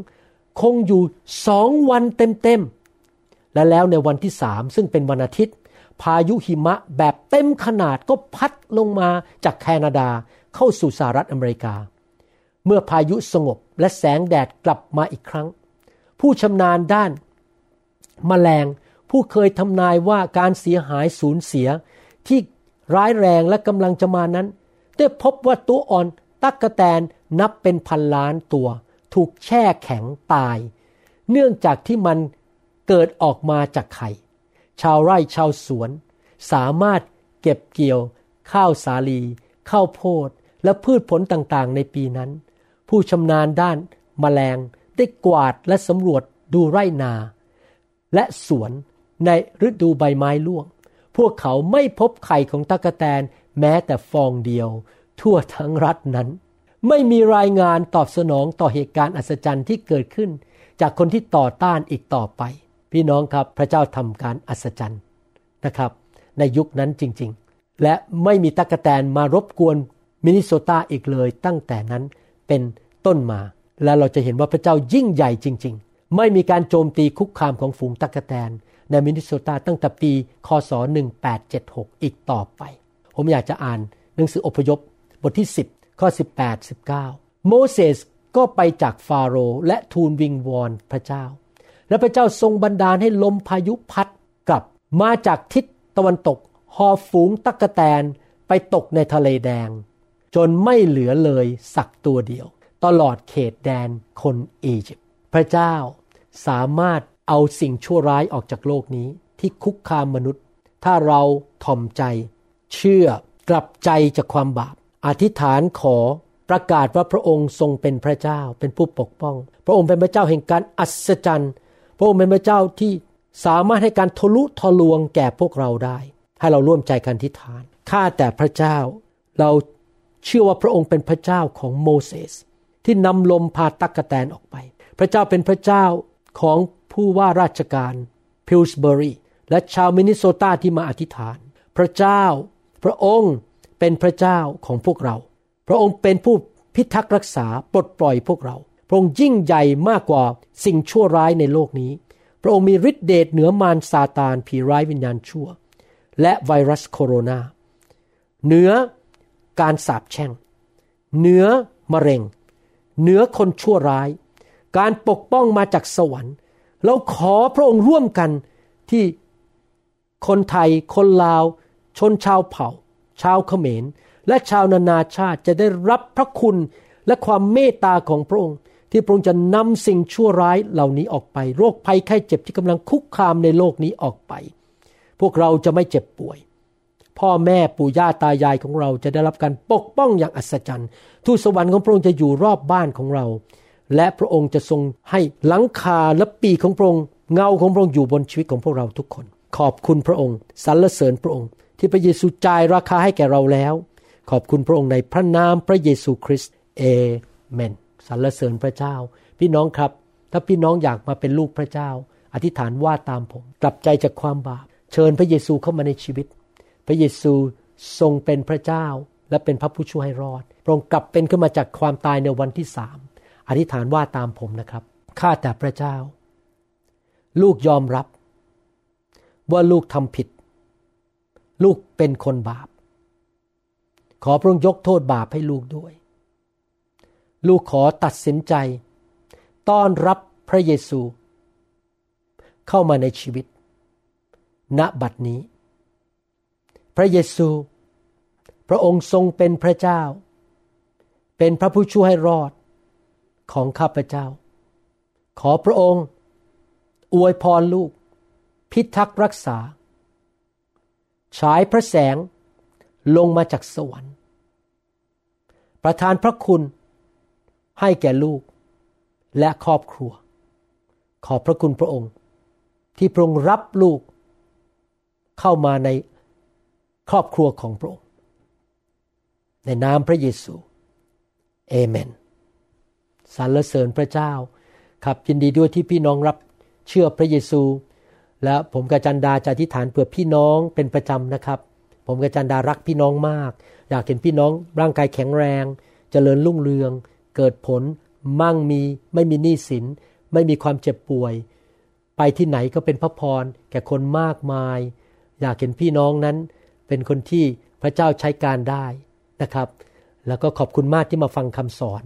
คงอยู่สองวันเต็มๆ และแล้วในวันที่สามซึ่งเป็นวันอาทิตย์ พายุหิมะแบบเต็มขนาดก็พัดลงมาจากแคนาดาเข้าสู่สหรัฐอเมริกา เมื่อพายุสงบและแสงแดดกลับมาอีกครั้ง ผู้ชำนาญด้านมแมลงผู้เคยทำนายว่าการเสียหายสูญเสียที่ร้ายแรงและกำลังจะมานั้น ได้พบว่าตัวอ่อนตักกะแตน นับเป็นพันล้านตัว ถูกแช่แข็งตาย เนื่องจากที่มันเกิดออกมาจากไข่ ชาวไร่ชาวสวน สามารถเก็บเกี่ยว ข้าวสาลีข้าวโพดและพืชผลต่างๆ ในปีนั้น ผู้ชำนาญด้านมแมลงได้กวาดและสำรวจดูไร่นา และสวนในฤดูใบไม้ร่วง พวกเขาไม่พบไข่ของตะกะแตนแม้แต่ฟองเดียว ทั่วทั้งรัฐนั้น ไม่มีรายงานตอบสนองต่อเหตุการณ์อัศจรรย์ที่เกิดขึ้น จากคนที่ต่อต้านอีกต่อไป พี่น้องครับพระเจ้าทำการอัศจรรย์นะครับ ในยุคนั้นจริงๆ และไม่มีตะกะแตนมารบกวนมินิโซตาอีกเลย ตั้งแต่นั้นเป็นต้นมา และเราจะเห็นว่าพระเจ้ายิ่งใหญ่จริง ๆ ไม่มีการโจมตีคุกคามของฝูงตะกะแตนในมินนิโซตาตั้งแต่ปี คศ 1876 อีกต่อไป ผมอยากจะอ่านหนังสืออพยพบทที่ 10 ข้อ 18 19 โมเสสก็ไปจากฟาโรห์และทูลวิงวอนพระเจ้า และพระเจ้าทรงบันดาลให้ลมพายุพัดกลับมาจากทิศตะวันตกหอฝูงตักกะแตนไปตกในทะเลแดง จนไม่เหลือเลยสักตัวเดียว ตลอดเขตแดนคนอียิปต์พระเจ้าสามารถเอาสิ่งชั่วร้ายออกจากโลกนี้ที่คุกคามมนุษย์ ถ้าเราถ่อมใจ เชื่อกลับใจจากความบาป อธิษฐานขอประกาศว่าพระองค์ทรงเป็นพระเจ้าเป็นผู้ปกป้อง พระองค์เป็นพระเจ้าแห่งการอัศจรรย์ พระองค์เป็นพระเจ้าที่สามารถให้การทะลุทะลวงแก่พวกเราได้ ให้เราร่วมใจกันทิฏฐานข้าแต่พระเจ้า เราเชื่อว่าพระองค์เป็นพระเจ้าของโมเสสที่นำลมพาตักกะแตนออกไป พระเจ้าเป็นพระเจ้าของผู้ว่าราชการพิลส์เบอรีและชาวมินนิโซตาที่มาอธิษฐาน พระเจ้า พระองค์ เป็นพระเจ้าของพวกเรา พระองค์เป็นผู้พิทักษ์รักษาปลดปล่อยพวกเรา พระองค์ยิ่งใหญ่มากกว่าสิ่งชั่วร้ายในโลกนี้ พระองค์มีฤทธิเดชเหนือมารซาตานผีร้ายวิญญาณชั่ว และไวรัสโคโรนา เหนือการสาปแช่ง เหนือมะเร็ง เหนือคนชั่วร้าย การปกป้องมาจากสวรรค์ เราขอพระองค์ร่วมกันที่คนไทย คนลาว ชนชาวเผ่า ชาวเขมร และชาวนานาชาติจะได้รับพระคุณและความเมตตาของพระองค์ ที่พระองค์จะนำสิ่งชั่วร้ายเหล่านี้ออกไป โรคภัยไข้เจ็บที่กำลังคุกคามในโลกนี้ออกไป พวกเราจะไม่เจ็บป่วย พ่อแม่ปู่ย่าตายายของเราจะได้รับการปกป้องอย่างอัศจรรย์ทูตสวรรค์ของพระองค์จะอยู่รอบบ้านของเรา และพระองค์จะทรงให้หลังคาและปีของพระองค์เงาของพระองค์อยู่บนชีวิตของพวกเราทุกคน ขอบคุณพระองค์สรรเสริญพระองค์ ที่พระเยซูจ่ายราคาให้แก่เราแล้ว ขอบคุณพระองค์ในพระนามพระเยซูคริสต์เอเมนสรรเสริญพระเจ้า พี่น้องครับ ถ้าพี่น้องอยากมาเป็นลูกพระเจ้า อธิษฐานว่าตามผม กลับใจจากความบาป เชิญพระเยซูเข้ามาในชีวิต พระเยซูทรงเป็นพระเจ้า และเป็นพระผู้ช่วยให้รอดพระองค์กลับเป็นขึ้นมาจากความตายในวันที่สามอธิษฐานว่าตามผมนะครับข้าแต่พระเจ้า ลูกยอมรับ ว่าลูกทำผิด ลูกเป็นคนบาป ขอพระองค์ยกโทษบาปให้ลูกด้วย ลูกขอตัดสินใจ ต้อนรับพระเยซู เข้ามาในชีวิต ณบัดนี้ พระเยซู พระองค์ทรงเป็นพระเจ้า เป็นพระผู้ช่วยให้รอดของข้าพเจ้า ขอพระองค์ อวยพรลูก พิทักษ์รักษา ฉายพระแสงลงมาจากสวรรค์ ประทานพระคุณให้แก่ลูกและครอบครัว ขอบพระคุณพระองค์ ที่พระองค์รับลูกเข้ามาในครอบครัวของพระองค์ ในนามพระเยซูเอเมนสรรเสริญพระเจ้าครับยินดีด้วยที่พี่น้องรับเชื่อพระเยซู และผมกับจันดาจะอธิษฐานเพื่อพี่น้องเป็นประจำนะครับ ผมกับจันดารักพี่น้องมาก อยากเห็นพี่น้องร่างกายแข็งแรงเจริญรุ่งเรือง เกิดผล มั่งมี ไม่มีหนี้สิน ไม่มีความเจ็บป่วย ไปที่ไหนก็เป็นพระพรแก่คนมากมาย อยากเห็นพี่น้องนั้น เป็นคนที่พระเจ้าใช้การได้นะครับ แล้วก็ขอบคุณมากที่มาฟังคำสอน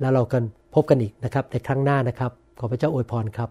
แล้วเรากันพบกันอีกนะครับในครั้งหน้านะครับ ขอพระเจ้าอวยพรครับ